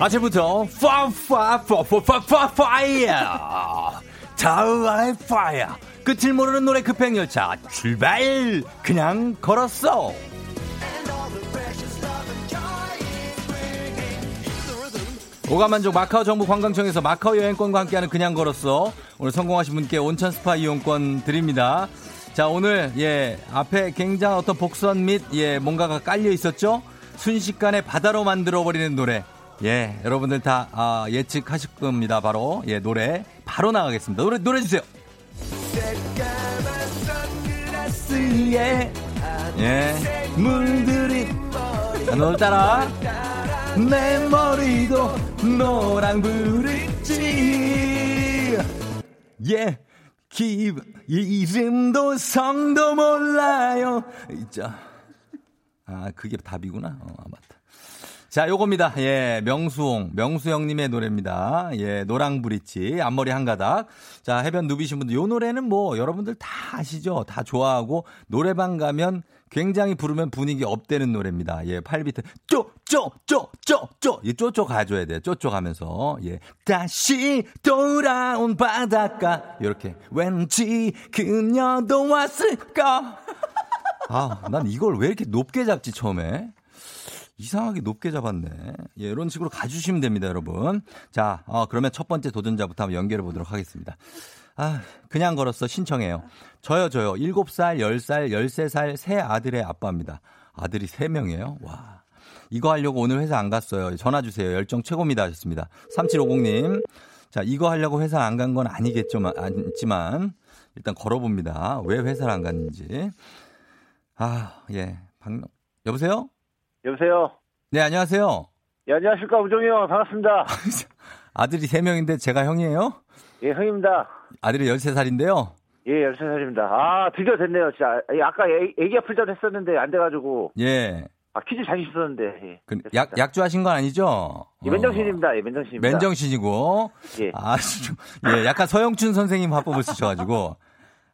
아침부터 파파파파파파 fire. 자우아의 fire. 끝을 모르는 노래 급행열차 출발. 그냥 걸었어. 오감만족 마카오 정부 관광청에서 마카오 여행권과 함께하는 그냥 걸었어. 오늘 성공하신 분께 온천 스파 이용권 드립니다. 자 오늘 예 앞에 굉장한 어떤 복선 및 예 뭔가가 깔려 있었죠? 순식간에 바다로 만들어 버리는 노래 예, 여러분들 다 아, 예측하실 겁니다. 바로 예 노래 바로 나가겠습니다. 노래 노래 주세요. 예, 예, 물들이 널 따라 내 머리도 노랑불이지. 예, 기 이름도 성도 몰라요. 자, 아 그게 답이구나. 어, 맞다. 자, 요겁니다. 예, 명수홍, 명수형님의 노래입니다. 예, 노랑 브릿지, 앞머리 한 가닥. 자, 해변 누비신 분들, 요 노래는 뭐, 여러분들 다 아시죠? 다 좋아하고, 노래방 가면 굉장히 부르면 분위기 업되는 노래입니다. 예, 8비트, 쪼, 쪼, 쪼, 쪼, 쪼. 이 쪼쪼 가줘야 돼요. 쪼쪼 가면서. 예, 다시 돌아온 바닷가. 요렇게. 왠지 그녀도 왔을까? 아, 난 이걸 왜 이렇게 높게 잡지, 처음에? 이상하게 높게 잡았네. 예, 이런 식으로 가주시면 됩니다, 여러분. 자, 어, 그러면 첫 번째 도전자부터 한번 연결해 보도록 하겠습니다. 아, 그냥 걸었어. 신청해요. 저요, 저요. 7살, 10살, 13살 새 아들의 아빠입니다. 아들이 3명이에요? 와. 이거 하려고 오늘 회사 안 갔어요. 전화 주세요. 열정 최고입니다. 하셨습니다. 3750님. 자, 이거 하려고 회사 안 간 건 아니겠지만, 일단 걸어봅니다. 왜 회사를 안 갔는지. 아, 예. 박, 여보세요? 여보세요. 네, 안녕하세요. 예, 안녕하십니까 우종이 형 반갑습니다. 아들이 3명인데 제가 형이에요? 예, 형입니다. 아들이 13살인데요. 예, 13살입니다. 아, 드디어 됐네요, 진짜. 예, 아까 애, 애기 아플 전 했었는데 안 돼가지고. 예. 아, 퀴즈 자신 있었는데. 예. 그, 약, 약주하신 건 아니죠? 예, 맨정신입니다. 예, 맨정신입니다. 맨정신이고. 예. 아주, 예, 약간 서영춘 선생님 화법을 쓰셔가지고.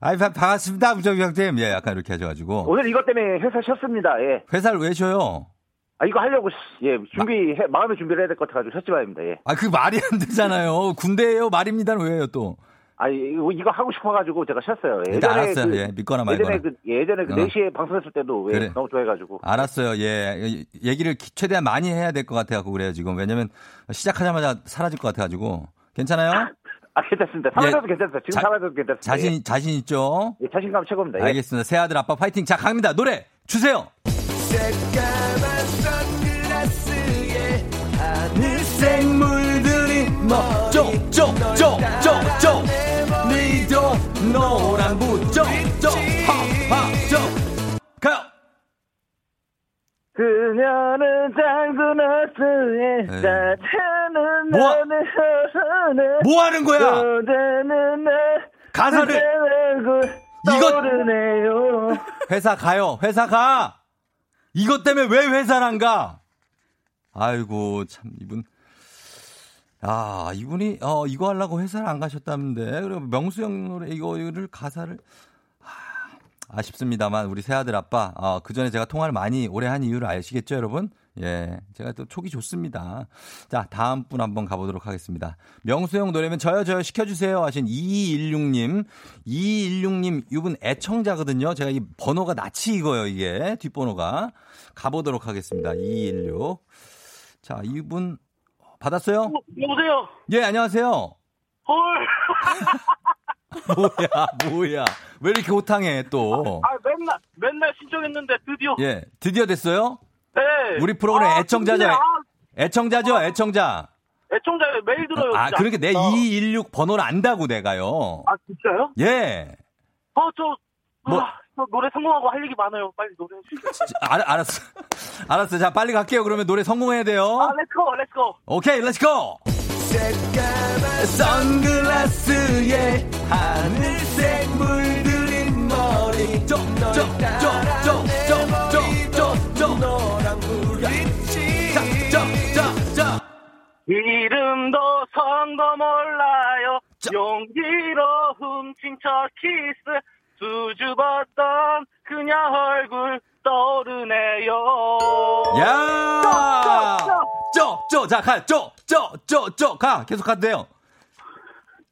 아이, 바- 반갑습니다, 부정이 형님. 예, 약간 이렇게 하셔가지고. 오늘 이것 때문에 회사 쉬었습니다. 예. 회사를 왜 쉬어요? 아, 이거 하려고, 시- 예, 준비, 해, 마음의 준비를 해야 될 것 같아가지고 쉬었지 말입니다. 예. 아, 그 말이 안 되잖아요. 군대예요 말입니다는 왜요, 또? 아, 이거, 이거 하고 싶어가지고 제가 쉬었어요. 일단 알았어요. 그- 예, 믿거나 말거나. 예전에 그, 예전에 그 어. 4시에 방송했을 때도 예, 그래. 너무 좋아해가지고. 알았어요. 예. 얘기를 기- 최대한 많이 해야 될 것 같아갖고 그래요, 지금. 왜냐면 시작하자마자 사라질 것 같아가지고. 괜찮아요? 아, 괜찮습니다. 사라져도 괜찮습니다. 지금 자- 사라져도 괜찮습니다. 자신, 예. 자신 있죠? 예, 자신감 최고입니다. 예. 알겠습니다. 새 아들 아빠 파이팅. 자, 갑니다. 노래 주세요. 새까만 선글라스에 하늘색 물들이 뭐 쪽쪽쪽쪽쪽 니도 노란불 쪽쪽 하하쪽 가요. 그녀는 작은 옷에 네. 따뜻한 뭐 뭐 하는 거야? 가사를- 이거- 회사 가요. 회사 가. 이것 때문에 왜 회사를 안 가? 아이고 참 이분. 아 이분이 어 이거 하려고 회사를 안 가셨다는데 그리고 명수형 노래 이거를 가사를 아, 아쉽습니다만 우리 새아들 아빠 어, 그 전에 제가 통화를 많이 오래 한 이유를 아시겠죠, 여러분? 예, 제가 또 촉이 좋습니다. 자, 다음 분 한번 가보도록 하겠습니다. 명수형 노래면 저요 저요 시켜주세요 하신 2216님, 2216님 이분 애청자거든요. 제가 이 번호가 낯이 익어요 이게 뒷번호가 가보도록 하겠습니다. 2216. 자, 이분 받았어요? 여보세요. 예, 안녕하세요. 헐. 뭐야, 뭐야. 왜 이렇게 호탕해 또? 아 맨날 맨날 신청했는데 드디어. 예, 드디어 됐어요? 네. 우리 프로그램 아, 애청자죠. 아, 애청자죠, 애청자. 애청자 매일 들어요. 아, 진짜. 그러니까 내 어. 216 번호를 안다고 내가요. 아 진짜요? 예. 어 저 뭐- 아, 저 노래 성공하고 할 얘기 많아요. 빨리 노래 해주세요. 알, 알았어. 알았어. 자, 빨리 갈게요. 그러면 노래 성공해야 돼요. 아, Let's go, let's go. 오케이, let's go! 선글라스에 하늘색 물들인 머리 쪼쪼쪼쪼쪼쪼쪼 너랑 부딪히자 이름도 성도 몰라요 용기로 훔친 척 키스 수줍었던 그녀 얼굴 떠오르네요. 야! 쪼쪼 자, 가. 쪼 쪼 쪼 쪼 가. 계속 가도 돼요.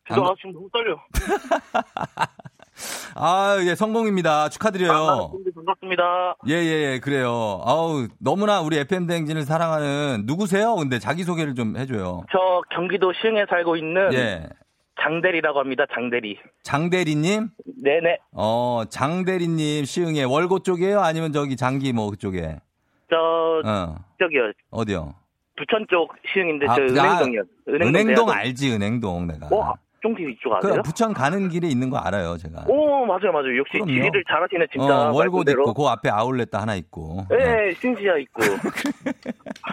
저 아, 지금 너무 떨려. 아, 예, 성공입니다. 축하드려요. 근데 반갑습니다. 예, 예, 예, 그래요. 아우, 너무나 우리 FM 대행진을 사랑하는 누구세요? 근데 자기소개를 좀 해줘요. 저 경기도 시흥에 살고 있는 예. 장대리라고 합니다. 장대리. 장대리님? 네네. 어, 장대리님 시흥에 월고 쪽이에요? 아니면 저기 장기 뭐 그쪽에? 저 어, 저기요. 어디요? 부천 쪽 시흥인데 아, 저 아, 은행동이요. 은행동, 은행동. 알지, 은행동 내가. 어, 쫑디 이쪽 아세요? 그 부천 가는 길에 있는 거 알아요, 제가. 오 맞아요 맞아요. 역시 그럼요. 지리를 잘하시네 진짜. 어, 월곶. 있고, 그 앞에 아울렛 하나 있고. 네, 신지아 있고.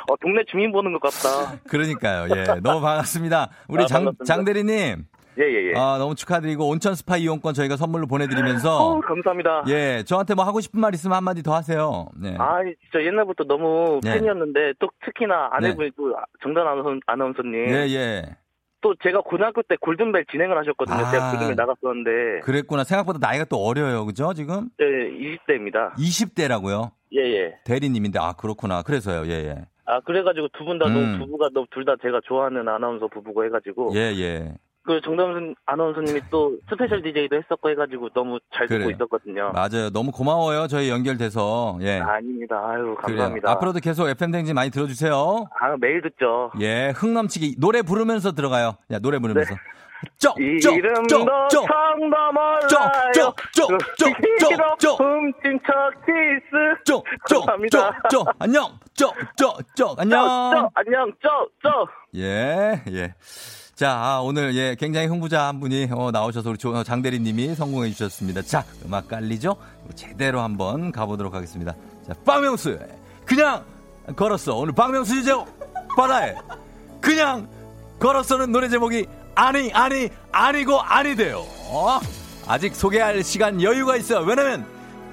어, 동네 주민 보는 것 같다. 그러니까요, 예. 너무 반갑습니다. 우리 아, 장, 반갑습니다. 장 대리님. 예, 예, 예. 아, 너무 축하드리고, 온천 스파 이용권 저희가 선물로 보내드리면서. 어, 감사합니다. 예, 저한테 뭐 하고 싶은 말 있으면 한마디 더 하세요. 네. 아, 진짜 옛날부터 너무 네. 팬이었는데 또 특히나 아내분이 또 정단 아나운서, 아나운서 님 예, 예. 또 제가 고등학교 때 골든벨 진행을 하셨거든요. 아. 제가 골든벨 나갔었는데 그랬구나. 생각보다 나이가 또 어려요. 그죠? 지금? 예, 20대입니다. 20대라고요? 예, 예. 대리님인데, 아, 그렇구나. 그래서요. 예, 예. 아, 그래가지고 두 분다 음. 너무 부부가 너무 둘 다 제가 좋아하는 아나운서 부부고 해가지고 예, 예. 그 정다운 아나운서님이 또 스페셜 DJ도 했었고 해가지고 너무 잘 듣고 그래. 있었거든요. 맞아요. 너무 고마워요. 저희 연결돼서. 예. 아닙니다. 아유, 그래요. 감사합니다. 앞으로도 계속 FM대행진 많이 들어주세요. 아, 매일 듣죠. 예, 흥 넘치기. 노래 부르면서 들어가요. 야, 노래 부르면서. 쩍, 쩍, 네. 쩍, 쩍. 성도 몰라요. 쩍, 쩍, 쩍, 쩍, 쩍, 쩍. 훔친 첫 키스. 쪽, 쪽, 감사합니다. 쪽, 쪽, 안녕, 쪽, 쪽, 쪽, 안녕. 쩍, 안녕, 쩍, 쩍. 예, 예. 자, 아, 오늘 예, 굉장히 흥부자 한 분이 어, 나오셔서 우리 조- 장대리 님이 성공해 주셨습니다. 자, 음악 깔리죠? 제대로 한번 가보도록 하겠습니다. 자, 박명수. 그냥 걸었어. 오늘 박명수 주제요. 바다에. 그냥 걸었어는 노래 제목이 아니, 아니, 아니고 아니 돼요. 어? 아직 소개할 시간 여유가 있어요. 왜냐면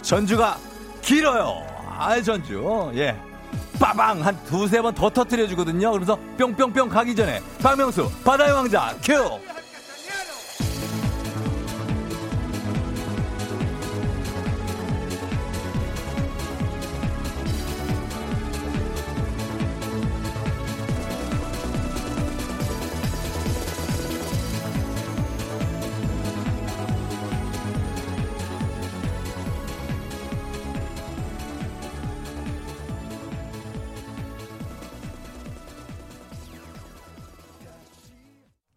전주가 길어요. 아, 전주. 예. 빠방 한 두세 번 더 터트려 주거든요. 그러면서 뿅뿅뿅 가기 전에 박명수 바다의 왕자 큐.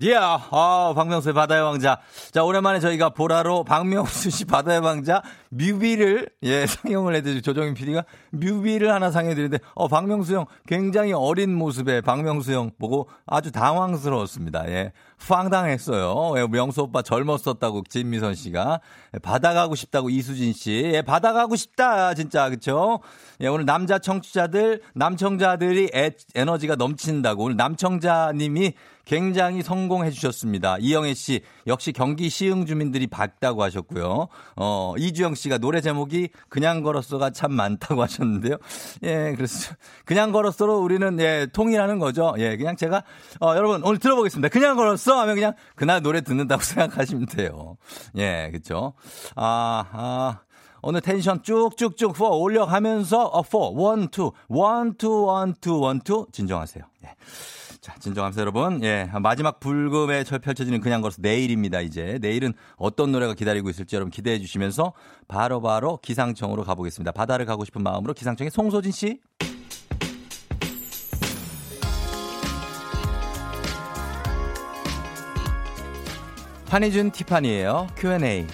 예, 아, 박명수의 바다의 왕자. 자, 오랜만에 저희가 보라로 박명수 씨 바다의 왕자 뮤비를, 예, 상영을 해드리고 조정인 PD가 뮤비를 하나 상영해드리는데, 어, 박명수 형 굉장히 어린 모습의 박명수 형 보고 아주 당황스러웠습니다. 예. 황당했어요. 예, 명수 오빠 젊었었다고 진미선 씨가. 예, 바다 가고 싶다고 이수진 씨. 예, 바다 가고 싶다. 진짜. 그쵸? 예, 오늘 남자 청취자들, 남청자들이 에, 에너지가 넘친다고. 오늘 남청자님이 굉장히 성공해 주셨습니다. 이영애 씨, 역시 경기 시흥 주민들이 밝다고 하셨고요. 어, 이주영 씨가 노래 제목이 그냥 걸었어가 참 많다고 하셨는데요. 예, 그래서 그냥 걸었어로 우리는 예, 통일하는 거죠. 예, 그냥 제가 어, 여러분 오늘 들어보겠습니다. 그냥 걸었어 하면 그냥 그날 노래 듣는다고 생각하시면 돼요. 예, 그렇죠. 아, 아. 오늘 텐션 쭉쭉쭉 4 올려가면서 어, 4, 1, 2, 1, 2, 1, 2, 1, 2 진정하세요. 예. 자, 진정하세요, 여러분. 예. 마지막 불금에 절 펼쳐지는 그냥 걸어서 내일입니다, 이제. 내일은 어떤 노래가 기다리고 있을지 여러분 기대해 주시면서 바로바로 기상청으로 가보겠습니다. 바다를 가고 싶은 마음으로 기상청의 송소진 씨. 한희준 티파니예요. Q&A.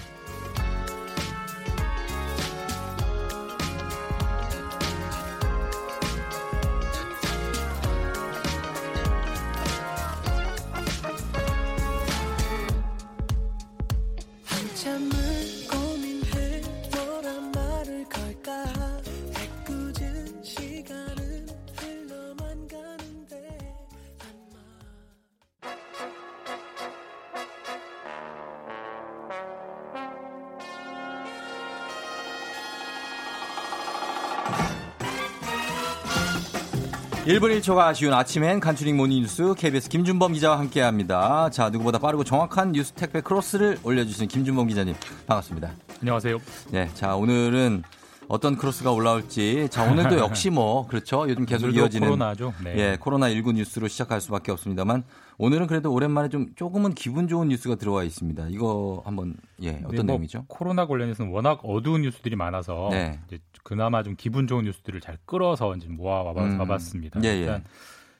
1분 1초가 아쉬운 아침엔 간추린 모닝뉴스 KBS 김준범 기자와 함께합니다. 자 누구보다 빠르고 정확한 뉴스 택배 크로스를 올려주시는 김준범 기자님 반갑습니다. 안녕하세요. 네, 자 오늘은 어떤 크로스가 올라올지 자 오늘도 역시 뭐 그렇죠 요즘 계속 이어지는 코로나죠. 네. 예 코로나 19 뉴스로 시작할 수밖에 없습니다만 오늘은 그래도 오랜만에 좀 조금은 기분 좋은 뉴스가 들어와 있습니다. 이거 한번 예 어떤 네, 뭐 내용이죠? 코로나 관련해서는 워낙 어두운 뉴스들이 많아서 네. 이제 그나마 좀 기분 좋은 뉴스들을 잘 끌어서 이제 모아 음. 와봤습니다. 예, 예. 일단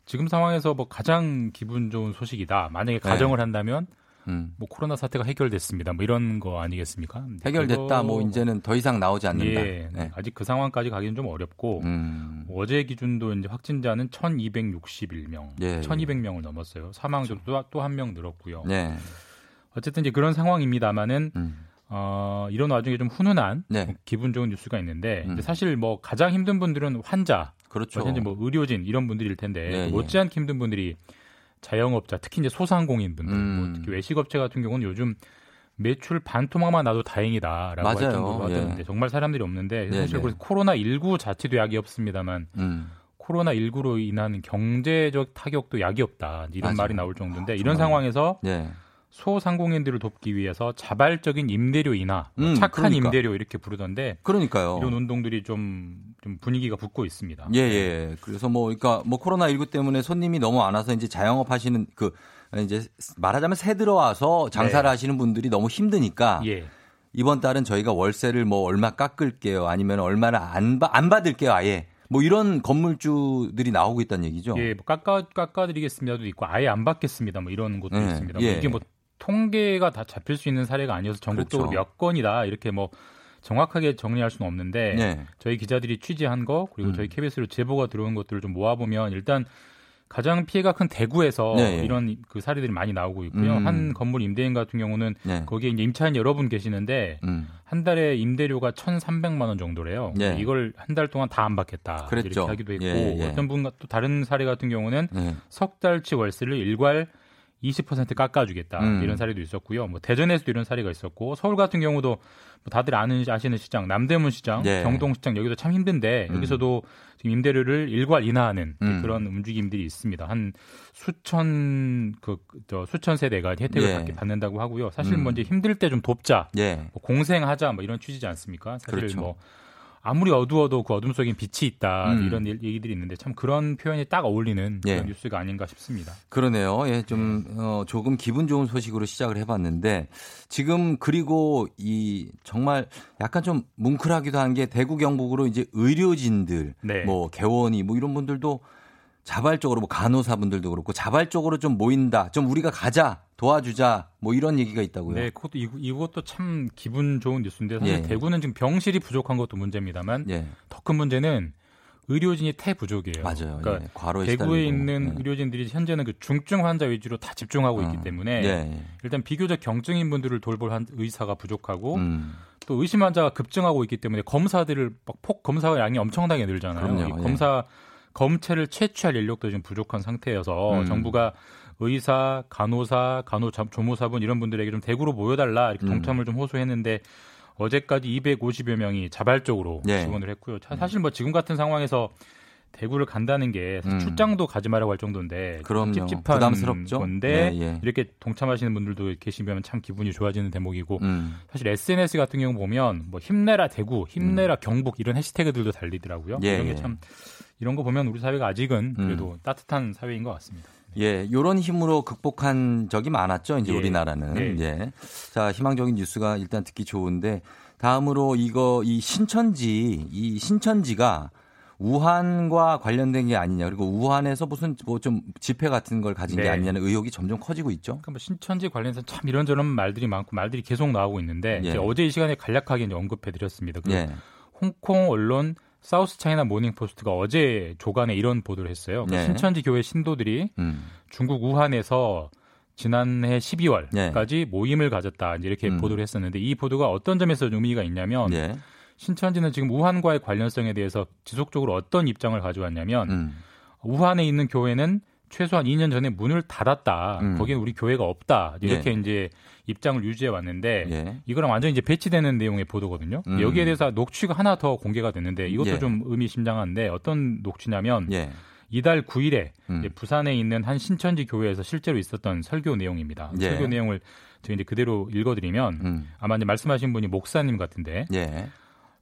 지금 상황에서 뭐 가장 기분 좋은 소식이다. 만약에 가정을 한다면 네. 음. 뭐 코로나 사태가 해결됐습니다. 뭐 이런 거 아니겠습니까? 해결됐다 그거- 뭐 이제는 더 이상 나오지 않는다. 예, 네. 아직 그 상황까지 가기는 좀 어렵고 음. 어제 기준도 이제 확진자는 1,261명, 예, 1,200명을 넘었어요. 사망자도 또 한 명 늘었고요. 네. 어쨌든 이제 그런 상황입니다만은 음. 어, 이런 와중에 좀 훈훈한 네. 뭐 기분 좋은 뉴스가 있는데 음. 사실 뭐 가장 힘든 분들은 환자, 그렇죠. 현재 뭐 의료진 이런 분들일 텐데 예, 예. 못지않게 힘든 분들이 자영업자, 특히 이제 소상공인 분들, 음. 뭐 특히 외식업체 같은 경우는 요즘 매출 반토막만 나도 다행이다라고 맞아요. 할 정도로 하던데 예. 정말 사람들이 없는데 네, 사실 네. 그래서 코로나 19 자체도 약이 없습니다만 음. 코로나 19로 인한 경제적 타격도 약이 없다 이런 맞아요. 말이 나올 정도인데 이런 정말. 상황에서 네. 소상공인들을 돕기 위해서 자발적인 임대료 인하, 뭐 음, 착한 그러니까. 임대료 이렇게 부르던데 그러니까요. 이런 운동들이 좀, 좀 분위기가 붙고 있습니다. 예, 예. 그래서 뭐, 그러니까 뭐 코로나 19 때문에 손님이 너무 안 와서 이제 자영업 하시는 그, 이제 말하자면 새 들어와서 장사를 네. 하시는 분들이 너무 힘드니까 예. 이번 달은 저희가 월세를 뭐 얼마 깎을게요. 아니면 얼마나 안, 받- 안 받을게요. 아예. 뭐 이런 건물주들이 나오고 있다는 얘기죠. 예, 뭐 깎아 깎아드리겠습니다도 있고 아예 안 받겠습니다. 뭐 이런 것도 네, 있습니다. 예. 뭐 이게 뭐 통계가 다 잡힐 수 있는 사례가 아니어서 전국적으로 그렇죠. 몇 건이다 이렇게 뭐 정확하게 정리할 수는 없는데 네. 저희 기자들이 취재한 거 그리고 음. 저희 KBS로 제보가 들어온 것들을 좀 모아보면 일단 가장 피해가 큰 대구에서 네, 예. 이런 그 사례들이 많이 나오고 있고요. 음. 한 건물 임대인 같은 경우는 네. 거기에 이제 임차인 여러분 계시는데 음. 한 달에 임대료가 1,300만 원 정도래요. 네. 이걸 한 달 동안 다 안 받겠다. 그랬죠. 이렇게 하기도 했고 예, 예. 어떤 분 또 다른 사례 같은 경우는 네. 석 달치 월세를 일괄 20% 깎아주겠다 음. 이런 사례도 있었고요. 뭐 대전에서도 이런 사례가 있었고 서울 같은 경우도 뭐 다들 아는 아시는 시장 남대문 시장, 네. 경동 시장 여기도 참 힘든데 음. 여기서도 지금 임대료를 일괄 인하하는 음. 그런 움직임들이 있습니다. 한 수천 그저 수천 세대가 혜택을 예. 받게 받는다고 하고요. 사실 음. 뭐 이제 힘들 때 좀 돕자, 예. 뭐 공생하자 뭐 이런 취지지 않습니까? 사실 그렇죠. 뭐 아무리 어두워도 그 어둠 속엔 빛이 있다 음. 이런 일- 얘기들이 있는데 참 그런 표현이 딱 어울리는 예. 그런 뉴스가 아닌가 싶습니다. 그러네요. 예, 좀, 어, 조금 기분 좋은 소식으로 시작을 해봤는데, 지금 그리고 이 정말 약간 좀 뭉클하기도 한 게 대구 경북으로 이제 의료진들, 네. 뭐 개원이 뭐 이런 분들도 자발적으로 뭐 간호사분들도 그렇고 자발적으로 좀 모인다. 좀 우리가 가자. 도와주자. 뭐 이런 얘기가 있다고요. 네, 그것도 이, 이것도 참 기분 좋은 뉴스인데 사실 예. 대구는 지금 병실이 부족한 것도 문제입니다만 예. 더큰 문제는 의료진이 태부족이에요. 맞아요. 그러니까 예. 과로에 대구에. 있는 예. 의료진들이 현재는 그 중증 환자 위주로 다 집중하고 있기 때문에 예. 일단 비교적 경증인 분들을 돌볼 한 의사가 부족하고 음. 또 의심 환자가 급증하고 있기 때문에 검사들을 막 폭 검사 양이 엄청나게 늘잖아요. 예. 검사 검체를 채취할 인력도 지금 부족한 상태여서 음. 정부가 의사, 간호사, 간호 조무사분 이런 분들에게 좀 대구로 모여달라 이렇게 음. 동참을 좀 호소했는데 어제까지 250여 명이 자발적으로 예. 지원을 했고요. 차- 사실 뭐 지금 같은 상황에서 대구를 간다는 게 음. 출장도 가지 말라고 할 정도인데 그럼요. 찝찝한 부담스럽죠. 건데 네, 예. 이렇게 동참하시는 분들도 계시면 참 기분이 좋아지는 대목이고 음. 사실 SNS 같은 경우 보면 뭐 힘내라 대구, 힘내라 경북 이런 해시태그들도 달리더라고요. 음. 예, 이런 예. 게참 이런 거 보면 우리 사회가 아직은 음. 그래도 따뜻한 사회인 것 같습니다. 예, 요런 힘으로 극복한 적이 많았죠. 이제 예. 우리나라는. 예. 예. 자, 희망적인 뉴스가 일단 듣기 좋은데 다음으로 이거 이 신천지 이 신천지가 우한과 관련된 게 아니냐 그리고 우한에서 무슨 뭐 좀 집회 같은 걸 가진 게 네. 아니냐는 의혹이 점점 커지고 있죠. 그러니까 뭐 신천지 관련해서 참 이런저런 말들이 많고 말들이 계속 나오고 있는데 예. 어제 이 시간에 간략하게 이제 언급해 드렸습니다. 그 예. 홍콩 언론 사우스 차이나 모닝 포스트가 어제 조간에 이런 보도를 했어요. 그 네. 신천지 교회 신도들이 음. 중국 우한에서 지난해 12월까지 모임을 가졌다 이제 이렇게 네. 음. 보도를 했었는데 이 보도가 어떤 점에서 의미가 있냐면 예. 신천지는 지금 우한과의 관련성에 대해서 지속적으로 어떤 입장을 가져왔냐면 음. 우한에 있는 교회는 최소한 2년 전에 문을 닫았다. 음. 거기는 우리 교회가 없다. 이렇게 예. 이제 입장을 유지해 왔는데 예. 이거랑 완전 히 이제 배치되는 내용의 보도거든요. 음. 여기에 대해서 녹취가 하나 더 공개가 됐는데 이것도 예. 좀 의미심장한데 어떤 녹취냐면 예. 이달 9일에 음. 부산에 있는 한 신천지 교회에서 실제로 있었던 설교 내용입니다. 예. 설교 내용을 제가 이제 그대로 읽어드리면 음. 아마 이제 말씀하신 분이 목사님 같은데 예.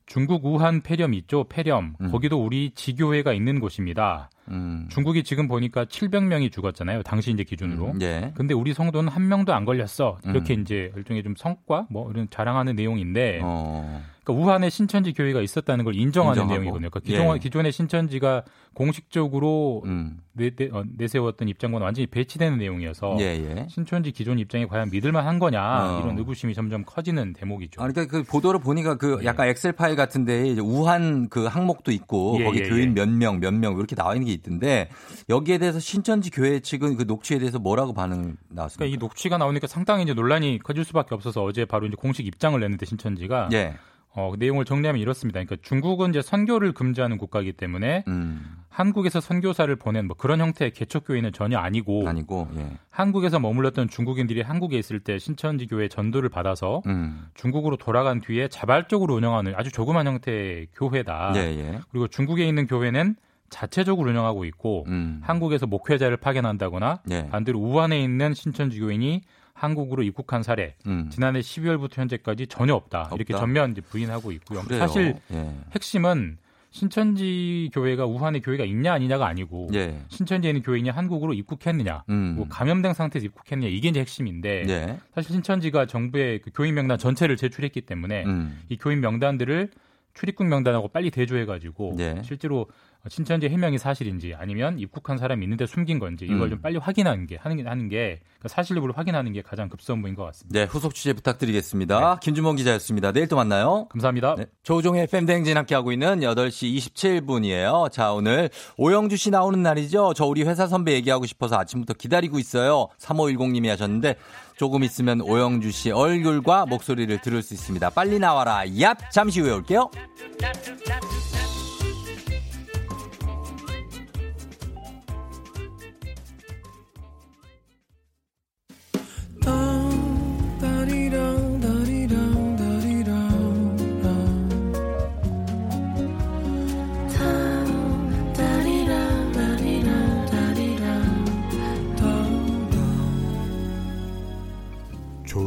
중국 우한 폐렴 있죠? 폐렴. 음. 거기도 우리 지교회가 있는 곳입니다. 음. 중국이 지금 보니까 700명이 죽었잖아요. 당시 이제 기준으로. 음, 예. 근데 우리 성도는 한 명도 안 걸렸어. 이렇게 음. 이제 일종의 좀 성과 뭐 이런 자랑하는 내용인데 어. 그러니까 우한에 신천지 교회가 있었다는 걸 인정하는 인정하고. 내용이거든요. 그러니까 기존, 예. 기존의 신천지가 공식적으로 음. 내, 내, 어, 내세웠던 입장과는 완전히 배치되는 내용이어서 예, 예. 신천지 기존 입장이 과연 믿을만한 거냐 어. 이런 의구심이 점점 커지는 대목이죠. 아, 그러니까 그 보도를 보니까 그 예. 약간 엑셀 파일 같은데 우한 그 항목도 있고 예, 거기 예, 교인 예. 몇 명, 몇 명 이렇게 나와 있는 게 있던데 여기에 대해서 신천지 교회 측은 그 녹취에 대해서 뭐라고 반응 나왔습니까? 그러니까 이 녹취가 나오니까 상당히 이제 논란이 커질 수밖에 없어서 어제 바로 이제 공식 입장을 냈는데 신천지가 예. 어, 그 내용을 정리하면 이렇습니다. 그러니까 중국은 이제 선교를 금지하는 국가이기 때문에 음. 한국에서 선교사를 보낸 뭐 그런 형태의 개척교회는 전혀 아니고 아니고 예. 한국에서 머물렀던 중국인들이 한국에 있을 때 신천지 교회 전도를 받아서 음. 중국으로 돌아간 뒤에 자발적으로 운영하는 아주 조그만 형태의 교회다. 예, 예. 그리고 중국에 있는 교회는 자체적으로 운영하고 있고 음. 한국에서 목회자를 파견한다거나 예. 반대로 우한에 있는 신천지 교인이 한국으로 입국한 사례 음. 지난해 12월부터 현재까지 전혀 없다. 이렇게 없다? 전면 이제 부인하고 있고요. 그래요. 사실 예. 핵심은 신천지 교회가 우한에 교회가 있냐 아니냐가 아니고 예. 신천지에 있는 교인이 한국으로 입국했느냐, 음. 뭐 감염된 상태에서 입국했느냐 이게 이제 핵심인데 예. 사실 신천지가 정부에 그 교인 명단 전체를 제출했기 때문에 음. 이 교인 명단들을 출입국 명단하고 빨리 대조해가지고 예. 실제로 신천지 해명이 사실인지 아니면 입국한 사람이 있는데 숨긴 건지 이걸 음. 좀 빨리 확인하는 게 하는 게 하는 게 그러니까 사실 여부를 확인하는 게 가장 급선무인 것 같습니다. 네, 후속 취재 부탁드리겠습니다. 김주mon 기자였습니다. 내일 또 만나요. 감사합니다. 네, 조종의 FM 대행진 함께 하고 있는 8시 27분이에요. 자, 오늘 오영주 씨 나오는 날이죠. 저 우리 회사 선배 얘기하고 싶어서 아침부터 기다리고 있어요. 3510님이 하셨는데 조금 있으면 오영주 씨 얼굴과 목소리를 들을 수 있습니다. 빨리 나와라. 얍! 잠시 후에 올게요.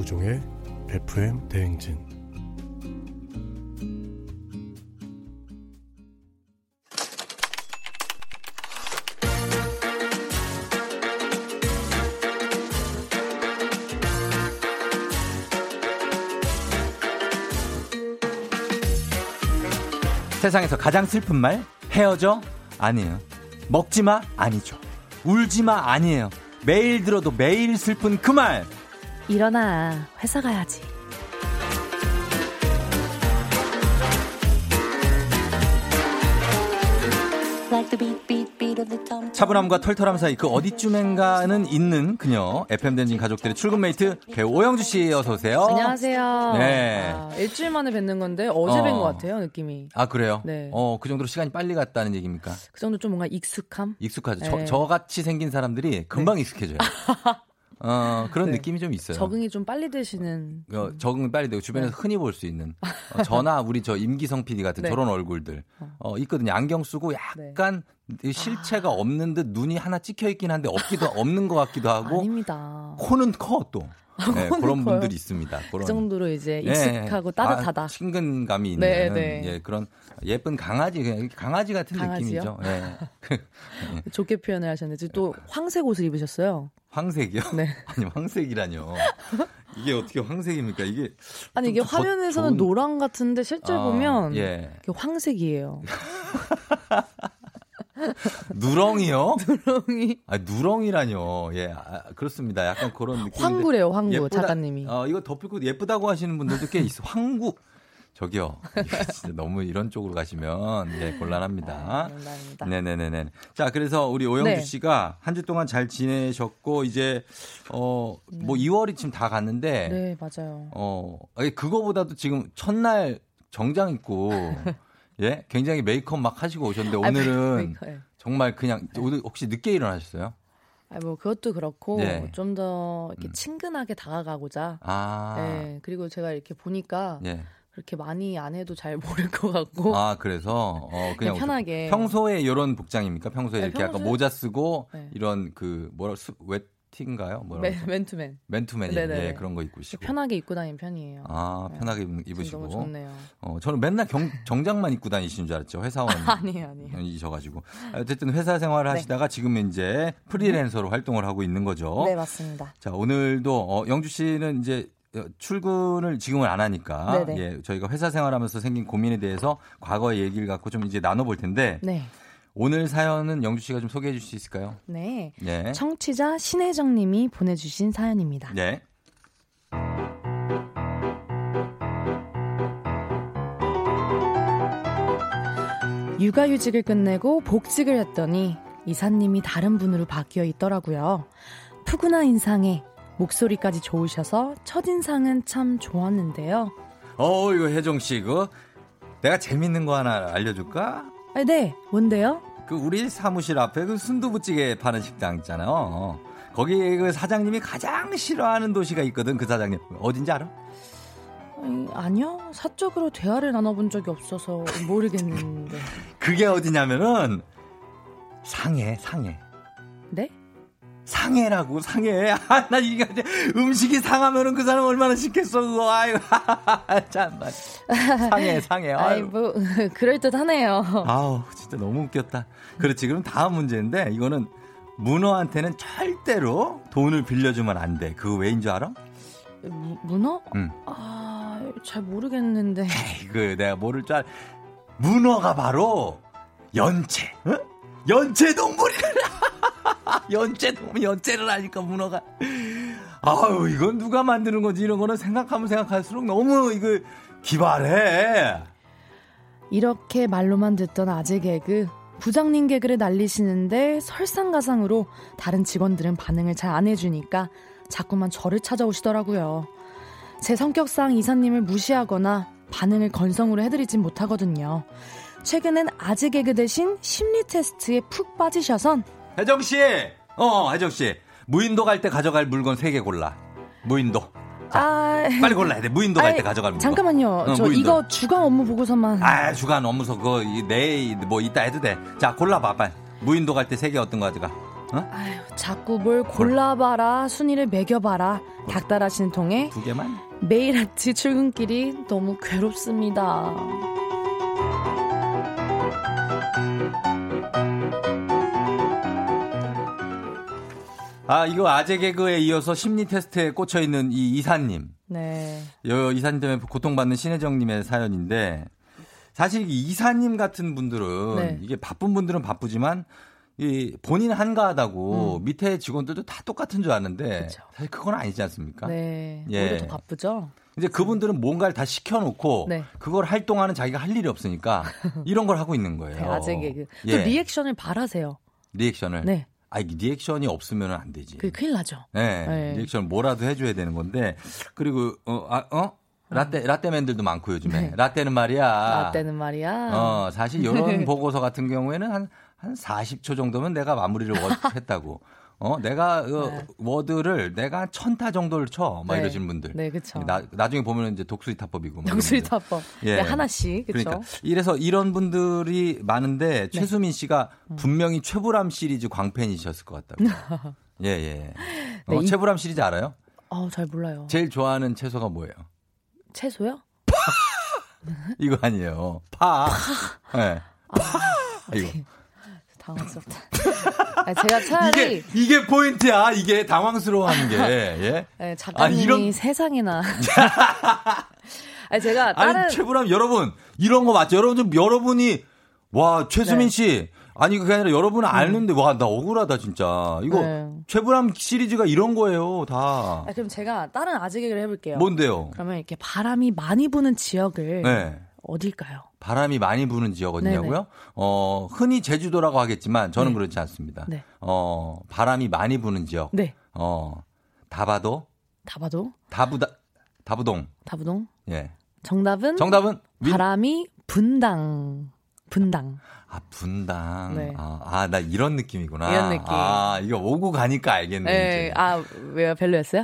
조우종의 FM 대행진 세상에서 가장 슬픈 말? 헤어져? 아니에요. 먹지 마? 아니죠. 울지 마? 아니에요. 매일 들어도 매일 슬픈 그 말! 일어나 회사 가야지. 차분함과 털털함 사이 그 어디쯤엔가는 있는 그녀 FM 대행진 가족들의 출근 메이트 배우 오영주 씨 어서 오세요. 안녕하세요. 네. 아, 일주일 만에 뵙는 건데 어제 어. 뵌 것 같아요 느낌이. 아 그래요? 네. 어그 정도로 시간이 빨리 갔다는 얘기입니까? 그 정도 좀 뭔가 익숙함. 익숙하죠. 네. 저, 저같이 생긴 사람들이 금방 익숙해져요. 어, 그런 네. 느낌이 좀 있어요. 적응이 좀 빨리 되시는. 어, 적응 빨리 되고 주변에서 흔히 볼 수 있는 어, 저나 우리 저 임기성 PD 같은 네. 저런 얼굴들 어, 있거든요. 안경 쓰고 약간 이 실체가 없는 듯 눈이 하나 찍혀 있긴 한데 없기도 없는 것 같기도 하고 아닙니다. 코는 커 또. 네, 코는 그런 커요? 분들이 있습니다. 그런 그 정도로 이제 예, 익숙하고 따뜻하다. 아, 친근감이 있는 네, 네. 예, 그런 예쁜 강아지 그냥 강아지 같은 강아지요? 느낌이죠. 예. 좋게 표현을 하셨는데 또 황색 옷을 입으셨어요. 황색이요? 네. 아니 황색이라뇨. 이게 어떻게 황색입니까? 이게 아니 이게 화면에서는 좋은- 노랑 같은데 실제 아, 보면 예. 이게 황색이에요. 누렁이요? 누렁이. 아, 누렁이라뇨. 예, 아, 그렇습니다. 약간 그런 느낌. 황구래요, 황구, 작가님이. 어, 이거 덮고 예쁘다고 하시는 분들도 꽤 있어. 황구. 저기요. 진짜 너무 이런 쪽으로 가시면 예, 곤란합니다. 네네네네. 자, 그래서 우리 오영주 네. 씨가 한 주 동안 잘 지내셨고 이제 어, 뭐 2월이 지금 다 갔는데 네 맞아요. 어, 그거보다도 지금 첫날 정장 입고 예, 굉장히 메이크업 막 하시고 오셨는데 아, 오늘은 메이크업, 예. 정말 그냥 오늘 혹시 늦게 일어나셨어요? 아, 뭐 그것도 그렇고 네. 좀더 이렇게 친근하게 다가가고자. 아. 네, 그리고 제가 이렇게 보니까 예. 그렇게 많이 안 해도 잘 모를 것 같고. 아, 그래서 어 그냥 네, 편하게. 평소에 이런 복장입니까? 평소에 네, 이렇게 약간 평소에- 모자 쓰고 네. 이런 그 뭐라 수, 웨팅가요? 뭐라 맨- 그러죠? 맨투맨. 맨투맨이 네네. 예, 그런 거 입고 싶고. 편하게 입고 다니는 편이에요. 아, 편하게 입- 지금 입으시고. 너무 좋네요. 어, 저는 맨날 경, 정장만 입고 다니시는 줄 알았죠. 회사원. 아니에요, 아니에요. 이셔가지고. 어쨌든 회사 생활을 네. 하시다가 지금 이제 프리랜서로 활동을 하고 있는 거죠. 네, 맞습니다. 자, 오늘도 어, 영주 씨는 이제 어, 출근을 지금은 안 하니까 네네. 예, 저희가 회사 생활하면서 생긴 고민에 대해서 과거의 얘기를 갖고 좀 이제 나눠볼 텐데 네. 오늘 사연은 영주 씨가 좀 소개해 주실 수 있을까요? 네. 네. 청취자 신혜정 님이 보내주신 사연입니다. 네. 육아휴직을 끝내고 복직을 했더니 이사님이 다른 분으로 바뀌어 있더라고요. 푸근한 인상에 목소리까지 좋으셔서 첫인상은 참 좋았는데요. 어, 이거 혜정 씨, 그 내가 재밌는 거 하나 알려줄까? 아, 네, 뭔데요? 그 우리 사무실 앞에 그 순두부찌개 파는 식당 있잖아요. 거기 그 사장님이 가장 싫어하는 도시가 있거든. 그 사장님 어딘지 알아? 아니, 아니요, 사적으로 대화를 나눠본 적이 없어서 모르겠는데. 그게 어디냐면은 상해, 상해. 네? 상해라고 상해. 아, 나 이게 음식이 상하면은 그 사람 얼마나 싫겠어 그거. 아유, 참나. 상해, 상해. 아이. 뭐, 그럴 듯하네요. 아우, 진짜 너무 웃겼다. 그렇지. 그럼 다음 문제인데 이거는 문어한테는 절대로 돈을 빌려주면 안 돼. 그거 왜인 줄 알아? 무- 문어? 응. 아, 잘 모르겠는데. 그 내가 모를 줄 알. 문어가 바로 연체. 어? 연체 동물이래. 연체 동물 연체를 하니까 문어가. 아유 이건 누가 만드는 건지 이런 거는 생각하면 생각할수록 너무 이거 기발해. 이렇게 말로만 듣던 아재 개그, 부장님 개그를 날리시는데 설상가상으로 다른 직원들은 반응을 잘 안 해주니까 자꾸만 저를 찾아오시더라고요. 제 성격상 이사님을 무시하거나 반응을 건성으로 해드리진 못하거든요. 최근엔 아재 개그 대신 심리 테스트에 푹 빠지셔선 혜정 씨, 어 혜정 씨 무인도 갈 때 가져갈 물건 세개 골라. 무인도. 아 빨리 골라야 돼. 무인도 갈 때 가져갈 물건. 잠깐만요. 어, 저 무인도. 이거 주간 업무 보고서만 아, 주간 업무서 그거 이- 내일 뭐 이따 해도 돼. 자, 골라봐, 빨리. 무인도 갈때세개 어떤 거 가져가? 어? 자꾸 뭘 골라봐라 순위를 매겨봐라 닥달하시는 통에 두 개만? 매일 아침 출근길이 너무 괴롭습니다. 아, 이거 아재 개그에 이어서 심리 테스트에 꽂혀 있는 이 이사님. 네. 여 이사님 때문에 고통받는 신혜정님의 사연인데 사실 이 이사님 같은 분들은 네. 이게 바쁜 분들은 바쁘지만 이 본인 한가하다고 음. 밑에 직원들도 다 똑같은 줄 아는데 사실 그건 아니지 않습니까? 네. 예. 더 바쁘죠? 이제 그분들은 뭔가를 다 시켜놓고 네. 그걸 할 동안은 자기가 할 일이 없으니까 이런 걸 하고 있는 거예요. 네, 아재 개그. 또 예. 리액션을 바라세요. 리액션을. 네. 아, 이 리액션이 없으면 안 되지. 그게 큰일 나죠. 네, 네. 리액션 뭐라도 해줘야 되는 건데 그리고 어, 아, 어? 라떼 라떼맨들도 많고 요즘에 네. 라떼는 말이야. 나 때는 말이야. 어 사실 이런 보고서 같은 경우에는 한한 40초 정도면 내가 마무리를 워- 했다고. 어, 내가 그 워드를 내가 천타 정도를 쳐. 막 네. 이러시는 분들. 네, 그쵸. 나, 나중에 보면 이제 독수리 타법이고. 막 독수리. 타법. 예. 네, 하나씩. 그쵸? 그러니까 이래서 이런 분들이 많은데 네. 최수민 씨가 음. 분명히 최불암 시리즈 광팬이셨을 것 같다고. 예, 예. 어, 네, 이- 최불암 시리즈 알아요? 어, 잘 몰라요. 제일 좋아하는 채소가 뭐예요? 채소요? 이거 아니에요. 파. 예. 파. 이거. 당황스럽다. 아, 제가 차라리 이게 이게 포인트야. 이게 당황스러워하는 게. 예. 네, 작가님이 아, 이런- 세상에나. 아니, 제가 아니 다른 최불암 여러분 이런 거 맞죠? 여러분 좀 여러분이 와 최수민 네. 씨 아니 그게 아니라 여러분은 아는데 와 나 억울하다 진짜 이거 네. 최불암 시리즈가 이런 거예요 다 아, 그럼 제가 다른 아재 개그를 해볼게요. 뭔데요? 그러면 이렇게 바람이 많이 부는 지역을 네. 어딜까요? 바람이 많이 부는 지역 어디냐고요? 어 흔히 제주도라고 하겠지만 저는 네. 그렇지 않습니다. 네. 어 바람이 많이 부는 지역. 네. 어 다바도 다바도, 다부다 다부동 다부동. 예 정답은 정답은 윈- 바람이 분당. 분당. 아 분당 네. 아나 이런 느낌이구나 이런 느낌. 아 이거 오고 가니까 알겠네 네. 이제. 아, 왜요? 별로였어요?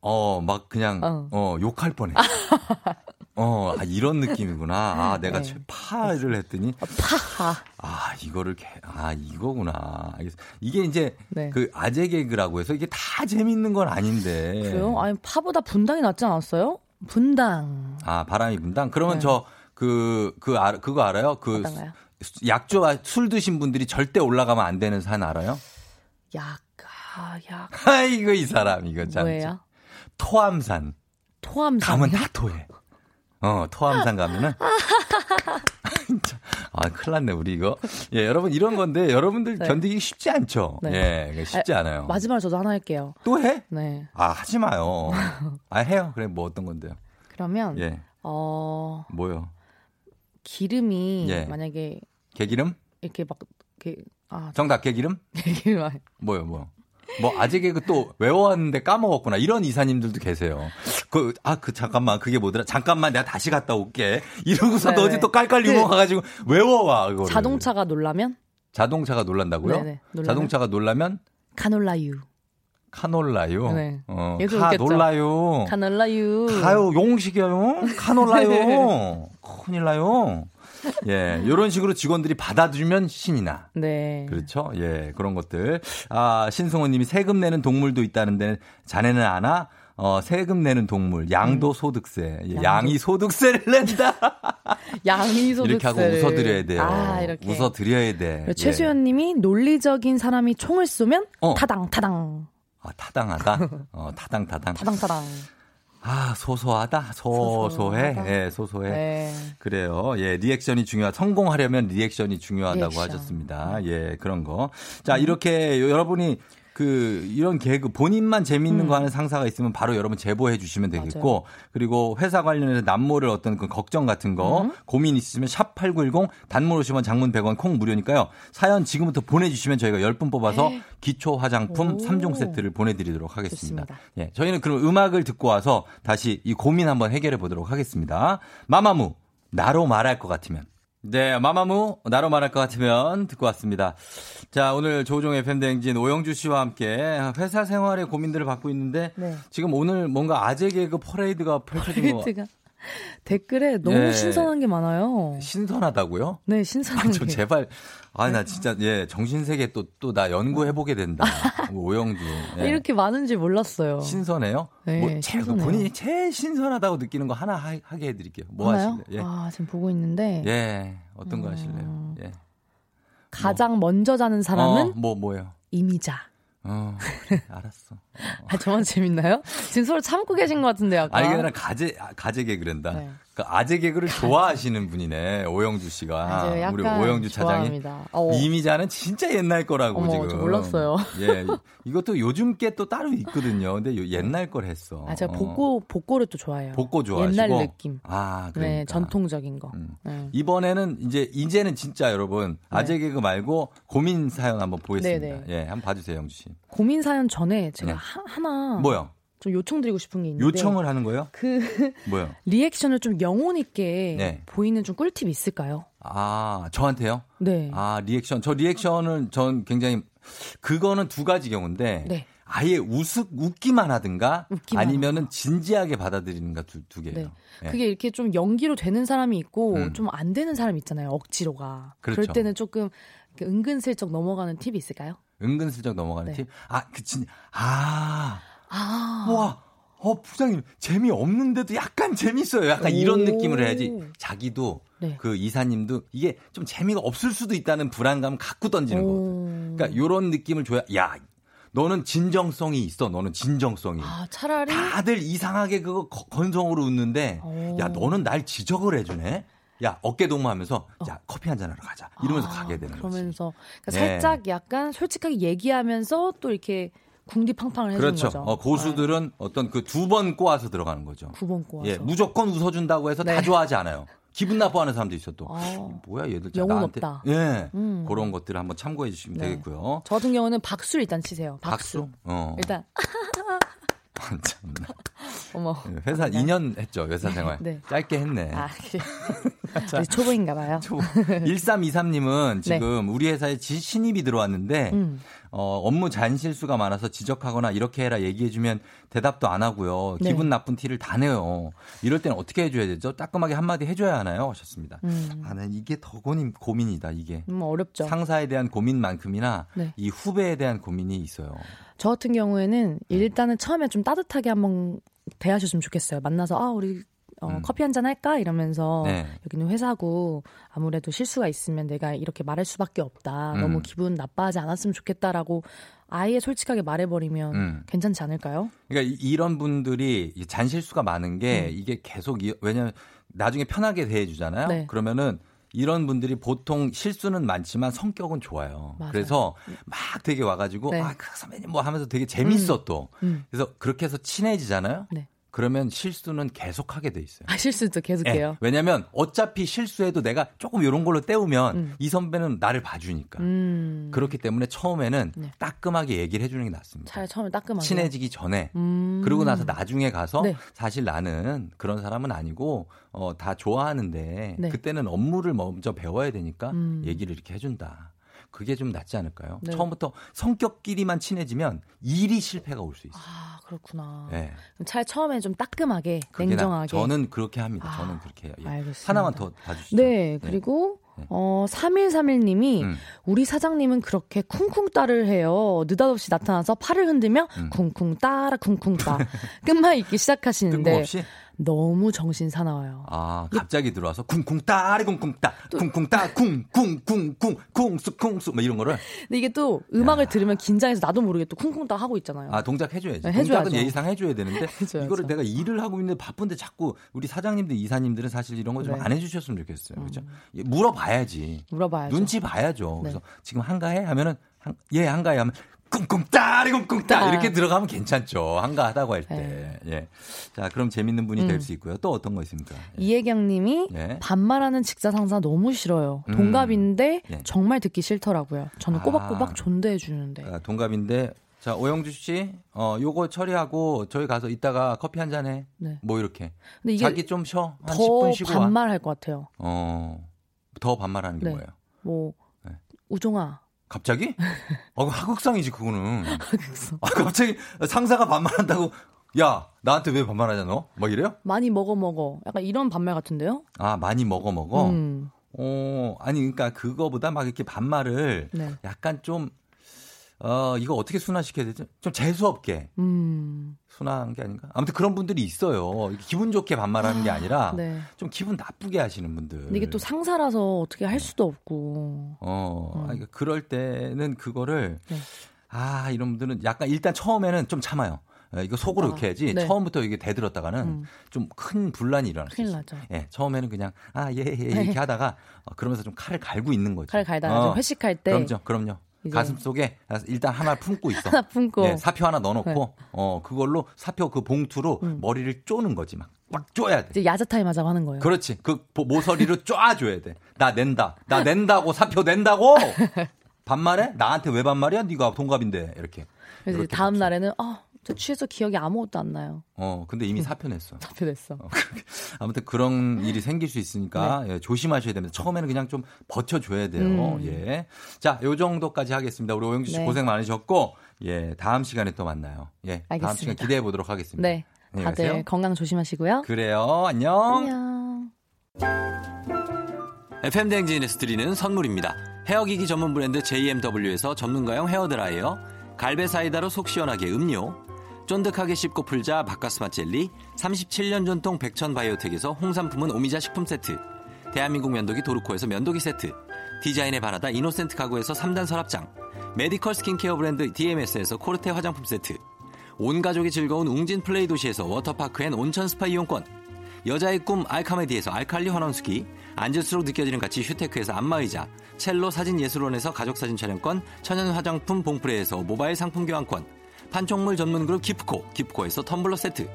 어, 막 그냥, 어. 어, 욕할 뻔해. 어, 아, 이런 느낌이구나. 아, 내가 네. 최파를 했더니, 파하. 아, 이거를, 개- 아, 이거구나. 알겠어. 이게 이제, 네. 그 아재 개그라고 해서 이게 다 재밌는 건 아닌데. 그래요? 아니, 파보다 분당이 낫지 않았어요? 분당. 아, 바람이 분당? 그러면 네. 저, 그, 그, 알, 그거 알아요? 그, 어떤가요? 약주, 술 드신 분들이 절대 올라가면 안 되는 산 알아요? 약, 아, 약. 아이고, 이 사람, 이거 참. 뭐예요? 토암산. 토암산. 가면 다 토해. 어, 토암산 가면은. 아, 큰일 났네, 우리 이거. 예, 여러분, 이런 건데, 여러분들 네. 견디기 쉽지 않죠? 네. 예, 이거 쉽지 아, 않아요. 마지막으로 저도 하나 할게요. 또 해? 네. 아, 하지 마요. 아, 해요. 그래, 뭐 어떤 건데요? 그러면, 예, 어, 뭐요? 기름이 예. 만약에 개기름? 이렇게 막, 이렇게, 아, 정답, 개기름? 기름 안- 뭐요, 뭐. 뭐, 아재 개그 또 외워왔는데 까먹었구나. 이런 이사님들도 계세요. 그, 아, 그, 잠깐만, 그게 뭐더라? 잠깐만, 내가 다시 갔다 올게. 이러고서 너 네네. 어디 또 깔깔 그 유머 가가지고 외워와, 그거를. 자동차가 놀라면? 자동차가 놀란다고요? 네네, 놀라면? 자동차가 놀라면 카놀라유. 카놀라요. 네. 어, 카? 놀라요. 카놀라유. 가요 용식이요. 카놀라요. 큰일 나요. 예, 이런 식으로 직원들이 받아주면 신이 나. 네. 그렇죠. 예, 그런 것들. 아, 신승호 님이 세금 내는 동물도 있다는데 자네는 아나? 어, 세금 내는 동물, 양도 소득세. 예, 음. 양이 소득세를 낸다. 양이 소득세. 이렇게 하고 웃어드려야 돼요. 아, 이렇게. 웃어드려야 돼. 그리고 최수연 님이 논리적인 사람이 총을 쏘면 타당, 타당. 아, 타당하다. 어, 타당, 타당. 타당, 타당. 아, 소소하다. 소소해. 소소하다. 예, 소소해. 네. 그래요. 예, 리액션이 중요하, 성공하려면 리액션이 중요하다고 리액션. 하셨습니다. 예, 그런 거. 자, 이렇게 여러분이 그 이런 개그 본인만 재밌는 음. 거 하는 상사가 있으면 바로 여러분 제보해 주시면 되겠고 그리고 회사 관련해서 남모를 어떤 그 걱정 같은 거 음. 고민 있으시면 샵 8910 단문 50원 장문 100원 콩 무료니까요. 사연 지금부터 보내 주시면 저희가 10분 뽑아서 기초 화장품 오. 3종 세트를 보내 드리도록 하겠습니다. 좋습니다. 예. 저희는 그럼 음악을 듣고 와서 다시 이 고민 한번 해결해 보도록 하겠습니다. 마마무 나로 말할 것 같으면 네, 마마무 나로 말할 것 같으면 듣고 왔습니다. 자, 오늘 조우종의 FM대행진 오영주 씨와 함께 회사 생활의 고민들을 받고 있는데 네. 지금 오늘 뭔가 아재 개그 퍼레이드가 펼쳐진 거 포인트가 댓글에 너무 예. 신선한 게 많아요. 신선하다고요? 네, 신선한 아, 저 게. 제발 아 나 진짜 예 정신세계 또 또 나 연구해 보게 된다. 오영주 예. 이렇게 많은지 몰랐어요. 신선해요? 네, 뭐 제일 신선해요. 본인이 제일 신선하다고 느끼는 거 하나 하, 게 해드릴게요. 뭐 하나요? 하실래요? 예. 아, 지금 보고 있는데 예. 어떤 거 하실래요? 예. 가장 먼저 자는 사람은 어, 뭐 뭐예요? 이미자. 어, 그래, 알았어. 아, 저만 재밌나요? 지금 서로 참고 계신 것 같은데 약간. 아니, 그냥 가재, 아, 가재 개그랜다. 네. 그 아재 개그를 좋아하시는 분이네, 오영주 씨가. 우리 오영주 차장이. 좋아합니다. 어. 이미자는 진짜 옛날 거라고 어머, 지금. 저 몰랐어요. 예. 이것도 요즘 게 또 따로 있거든요. 근데 요- 옛날 걸 했어. 아, 제가 어. 복고, 복고를 또 좋아해요. 복고 좋아하시고. 옛날 느낌. 아, 그러니까. 음. 네, 전통적인 거. 네. 이번에는 이제 이제는 진짜 여러분 아재 개그 말고 고민 사연 한번 보겠습니다. 네, 네. 예, 한번 봐주세요, 영주 씨. 고민 사연 전에 제가 네. 하, 하나. 뭐요? 좀 요청드리고 싶은 게 있는데. 요청을 하는 거예요? 그 뭐요? 리액션을 좀 영혼 있게 네. 보이는 좀 꿀팁 있을까요? 아, 저한테요? 네. 아, 리액션. 저 리액션은 전 굉장히 그거는 두 가지 경우인데 네. 아예 웃 웃기만 하든가 웃기만 아니면은 진지하게 받아들이는가 두, 두 개예요. 네. 예. 그게 이렇게 좀 연기로 되는 사람이 있고 음. 좀안 되는 사람이 있잖아요. 억지로가. 그 그렇죠. 럴 때는 조금 은근슬쩍 넘어가는 팁이 있을까요? 은근슬쩍 넘어가는 네. 팁. 아, 그 진, 아, 아. 와, 어 부장님 재미 없는데도 약간 재밌어요. 약간 이런 오. 느낌을 해야지. 자기도 네. 그 이사님도 이게 좀 재미가 없을 수도 있다는 불안감을 갖고 던지는 거거든. 그러니까 요런 느낌을 줘야 야. 너는 진정성이 있어. 너는 진정성이. 아, 차라리 다들 이상하게 그거 거- 건성으로 웃는데 오. 야 너는 날 지적을 해 주네. 야 어깨 동무하면서 야 커피 한잔 하러 가자. 이러면서 아, 가게 되는 거지. 그러면서 그러니까 네. 살짝 약간 솔직하게 얘기하면서 또 이렇게 궁디팡팡을 해주는 그렇죠. 거죠. 어, 고수들은 어떤 그 두 번 꼬아서 들어가는 거죠. 두 번 꼬아서. 예, 무조건 웃어준다고 해서 다 네. 좋아하지 않아요. 기분 나빠하는 사람도 있어 또. 아. 뭐야 얘들 자, 영혼 나한테. 없다. 예, 음. 그런 것들을 한번 참고해 주시면 네. 되겠고요. 저 같은 경우는 박수를 일단 치세요. 박수. 박수. 어. 일단 참나. 어머. 회사 2년 했죠 회사 생활. 네. 짧게 했네. 아, 그래. 아직 초보인가 봐요. 초보. 1323님은 지금 우리 회사에 지- 신입이 들어왔는데 네. 음. 어, 업무 잔실수가 많아서 지적하거나 이렇게 해라 얘기해주면 대답도 안 하고요. 네. 기분 나쁜 티를 다 내요. 이럴 때는 어떻게 해줘야 되죠? 따끔하게 한마디 해줘야 하나요? 하셨습니다. 음. 아, 난 이게 더 고민, 고민이다, 이게. 음, 어렵죠. 상사에 대한 고민만큼이나 네. 이 후배에 대한 고민이 있어요. 저 같은 네. 경우에는 일단은 처음에 좀 따뜻하게 한번 대하셨으면 좋겠어요. 만나서 아 우리 어, 커피 한 잔 할까 이러면서 음. 네. 여기는 회사고 아무래도 실수가 있으면 내가 이렇게 말할 수밖에 없다. 음. 너무 기분 나빠하지 않았으면 좋겠다라고 아예 솔직하게 말해버리면 음. 괜찮지 않을까요? 그러니까 이- 이런 분들이 이 잔실수가 많은 게 음. 이게 계속 이- 왜냐면 나중에 편하게 대해주잖아요. 네. 그러면은 이런 분들이 보통 실수는 많지만 성격은 좋아요. 맞아요. 그래서 막 되게 와가지고 네. 아, 그 선배님 뭐 하면서 되게 재밌어 또. 음. 그래서 그렇게 해서 친해지잖아요. 네. 그러면 실수는 계속 하게 돼 있어요. 아, 실수도 계속해요. 예, 왜냐면 어차피 실수해도 내가 조금 이런 걸로 때우면 음. 이 선배는 나를 봐주니까. 음. 그렇기 때문에 처음에는 네. 따끔하게 얘기를 해주는 게 낫습니다. 차라리 처음에 따끔하게. 친해지기 전에 음. 그러고 나서 나중에 가서 네. 사실 나는 그런 사람은 아니고 어, 다 좋아하는데 네. 그때는 업무를 먼저 배워야 되니까 음. 얘기를 이렇게 해준다. 그게 좀 낫지 않을까요? 네. 처음부터 성격끼리만 친해지면 일이 실패가 올 수 있어요. 아 그렇구나. 예. 그럼 차라리 처음에 좀 따끔하게 냉정하게. 저는 그렇게 합니다. 아, 저는 그렇게 해요. 예. 알겠습니다. 하나만 더 봐주시죠. 네, 그리고 어 3131님이 음. 우리 사장님은 그렇게 쿵쿵 따를 해요. 느닷없이 나타나서 팔을 흔들며 음. 쿵쿵 따라 쿵쿵 따 끝말 잇기 시작하시는데 뜬금없이 너무 정신 사나워요. 아 갑자기 들어와서 쿵쿵 따리 쿵쿵 따 쿵쿵 따 쿵쿵쿵쿵 쿵수 쿵수 뭐 이런 거를 근데 이게 또 음악을 들으면 긴장해서 나도 모르게 또 쿵쿵 따 하고 있잖아요. 아 동작 해줘야지. 네, 동작은 해줘야죠. 예의상 해줘야 되는데 해줘야죠. 이거를 내가 일을 하고 있는데 바쁜데 자꾸 우리 사장님들 이사님들은 사실 이런 거좀 네. 안 해주셨으면 좋겠어요. 그죠? 예, 물어봐야지. 물어봐야죠. 눈치 봐야죠. 네. 그래서 지금 한가해 하면은 한, 예 한가해 하면 쿵쿵 따리 쿵쿵 따 따. 이렇게 들어가면 괜찮죠. 한가하다고 할 때. 네. 예. 자 그럼 재밌는 분이 음. 될수 있고요. 또 어떤 거 있습니까? 이혜경 님이 예. 반말하는 직장 상사 너무 싫어요. 음. 동갑인데 예. 정말 듣기 싫더라고요. 저는 아. 꼬박꼬박 존대해 주는데. 아, 동갑인데 자 오영주 씨, 어 요거 처리하고 저희 가서 이따가 커피 한 잔 해. 네. 뭐 이렇게. 근데 이게 자기 좀 쉬어. 한더 10분 쉬고 와. 반말할 것 같아요. 어. 더 반말하는 게 네. 뭐예요? 뭐 네. 우종아 갑자기? 어, 하극상이지 그거는. 아, 갑자기 상사가 반말한다고 야 나한테 왜 반말하냐 너? 막 이래요? 많이 먹어 먹어. 약간 이런 반말 같은데요? 아 많이 먹어 먹어. 음. 어 아니 그러니까 그거보다 막 이렇게 반말을 네. 약간 좀 어, 이거 어떻게 순화시켜야 되죠? 좀 재수없게 음. 순화한 게 아닌가? 아무튼 그런 분들이 있어요. 기분 좋게 반말하는 게 아니라 네. 좀 기분 나쁘게 하시는 분들. 근데 이게 또 상사라서 어떻게 할 수도 없고. 어, 음. 아, 그러니까 그럴 때는 그거를 네. 아 이런 분들은 약간 일단 처음에는 좀 참아요. 어, 이거 속으로 아, 이렇게 해야지 네. 처음부터 이게 대들었다가는 음. 좀큰 분란이 일어날 수 있어요. 예, 처음에는 그냥 아예예 이렇게 하다가 어, 그러면서 좀 칼을 갈고 있는 거죠. 칼 갈다가 좀 회식할 때 그럼요, 그럼요. 가슴 속에 일단 하나 품고 있어. 하나 품고. 예, 사표 하나 넣어놓고 네. 어 그걸로 사표 그 봉투로 음. 머리를 쪼는 거지 막. 막 쪼야 돼. 이제 야자 타임 하자고 하는 거예요. 그렇지. 그 보- 모서리로 쪼아줘야 돼. 나 낸다. 나 낸다고 사표 낸다고. 반말해? 나한테 왜 반말이야? 네가 동갑인데 이렇게. 그래서 다음 날에는 아 저 취해서 기억이 아무것도 안 나요. 어, 근데 이미 사표냈어. 사표냈어. 아무튼 그런 일이 생길 수 있으니까 예, 조심하셔야 됩니다. 처음에는 그냥 좀 버텨줘야 돼요. 네. 음. 예. 자, 요 정도까지 하겠습니다. 우리 오영주 씨 네. 고생 많으셨고, 예, 다음 시간에 또 만나요. 예, 다음 알겠습니다. 시간 기대해 보도록 하겠습니다. 네. 안녕히 다들 가세요. 건강 조심하시고요. 그래요. 안녕. 안녕. FM 대행진에서 드리는 선물입니다. 헤어기기 전문 브랜드 JMW에서 전문가용 헤어드라이어, 갈배 사이다로 속 시원하게 음료, 쫀득하게 씹고 풀자 박카스맛 젤리, 37년 전통 백천 바이오텍에서 홍삼품은 오미자 식품 세트, 대한민국 면도기 도르코에서 면도기 세트, 디자인의 바라다 이노센트 가구에서 3단 서랍장, 메디컬 스킨케어 브랜드 DMS에서 코르테 화장품 세트, 온 가족이 즐거운 웅진 플레이 도시에서 워터파크 and 온천 스파 이용권, 여자의 꿈 알카메디에서 알칼리 환원수기, 앉을수록 느껴지는 가치 휴테크에서 안마의자, 첼로 사진예술원에서 가족사진 촬영권, 천연 화장품 봉프레에서 모바일 상품 교환권, 판촉물 전문 그룹 기프코, 기프코에서 텀블러 세트,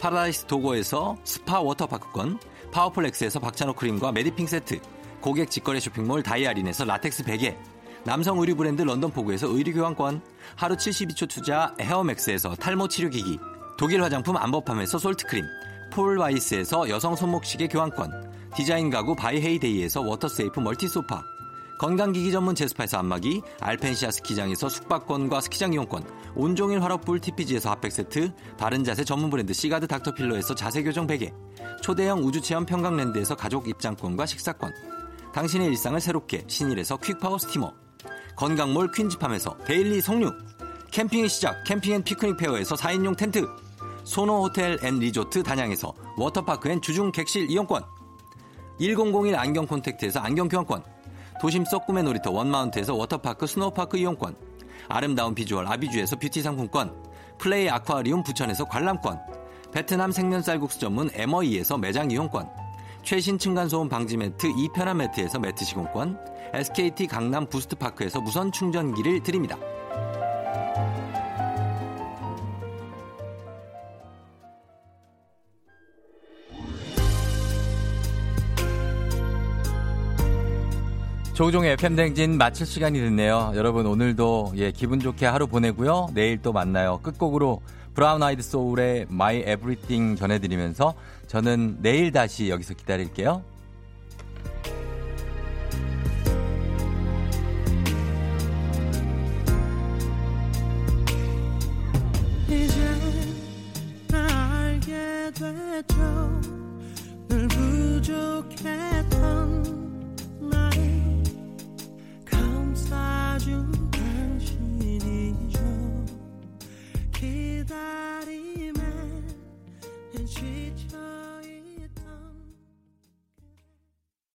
파라다이스 도고에서 스파 워터파크권, 파워풀엑스에서 박찬호 크림과 메디핑 세트, 고객 직거래 쇼핑몰 다이아린에서 라텍스 베개, 남성 의류 브랜드 런던포구에서 의류 교환권, 하루 72초 투자 헤어맥스에서 탈모 치료기기, 독일 화장품 안버팜에서 솔트크림, 폴와이스에서 여성 손목시계 교환권, 디자인 가구 바이헤이데이에서 워터세이프 멀티소파, 건강기기 전문 제스파에서 안마기, 알펜시아 스키장에서 숙박권과 스키장 이용권, 온종일 화롯불 TPG에서 핫팩 세트, 바른 자세 전문 브랜드 시가드 닥터필러에서 자세교정 베개, 초대형 우주체험 평강랜드에서 가족 입장권과 식사권, 당신의 일상을 새롭게 신일에서 퀵파워 스티머, 건강몰 퀸즈팜에서 데일리 석류, 캠핑의 시작 캠핑 앤 피크닉 페어에서 4인용 텐트, 소노 호텔 앤 리조트 단양에서 워터파크 and 주중 객실 이용권, 1001 안경 콘택트에서 안경 교환권, 도심 속 꿈의 놀이터 원마운트에서 워터파크 스노우파크 이용권, 아름다운 비주얼 아비주에서 뷰티 상품권, 플레이 아쿠아리움 부천에서 관람권, 베트남 생면 쌀국수 전문 에머이에서 매장 이용권, 최신 층간소음 방지 매트 이편한 매트에서 매트 시공권, SKT 강남 부스트파크에서 무선 충전기를 드립니다. 조종의 FM댕진 마칠 시간이 됐네요. 여러분 오늘도 예 기분 좋게 하루 보내고요. 내일 또 만나요. 끝곡으로 브라운 아이드 소울의 My Everything 전해드리면서 저는 내일 다시 여기서 기다릴게요. 이제 사준 당신이죠. 기다림에 지쳐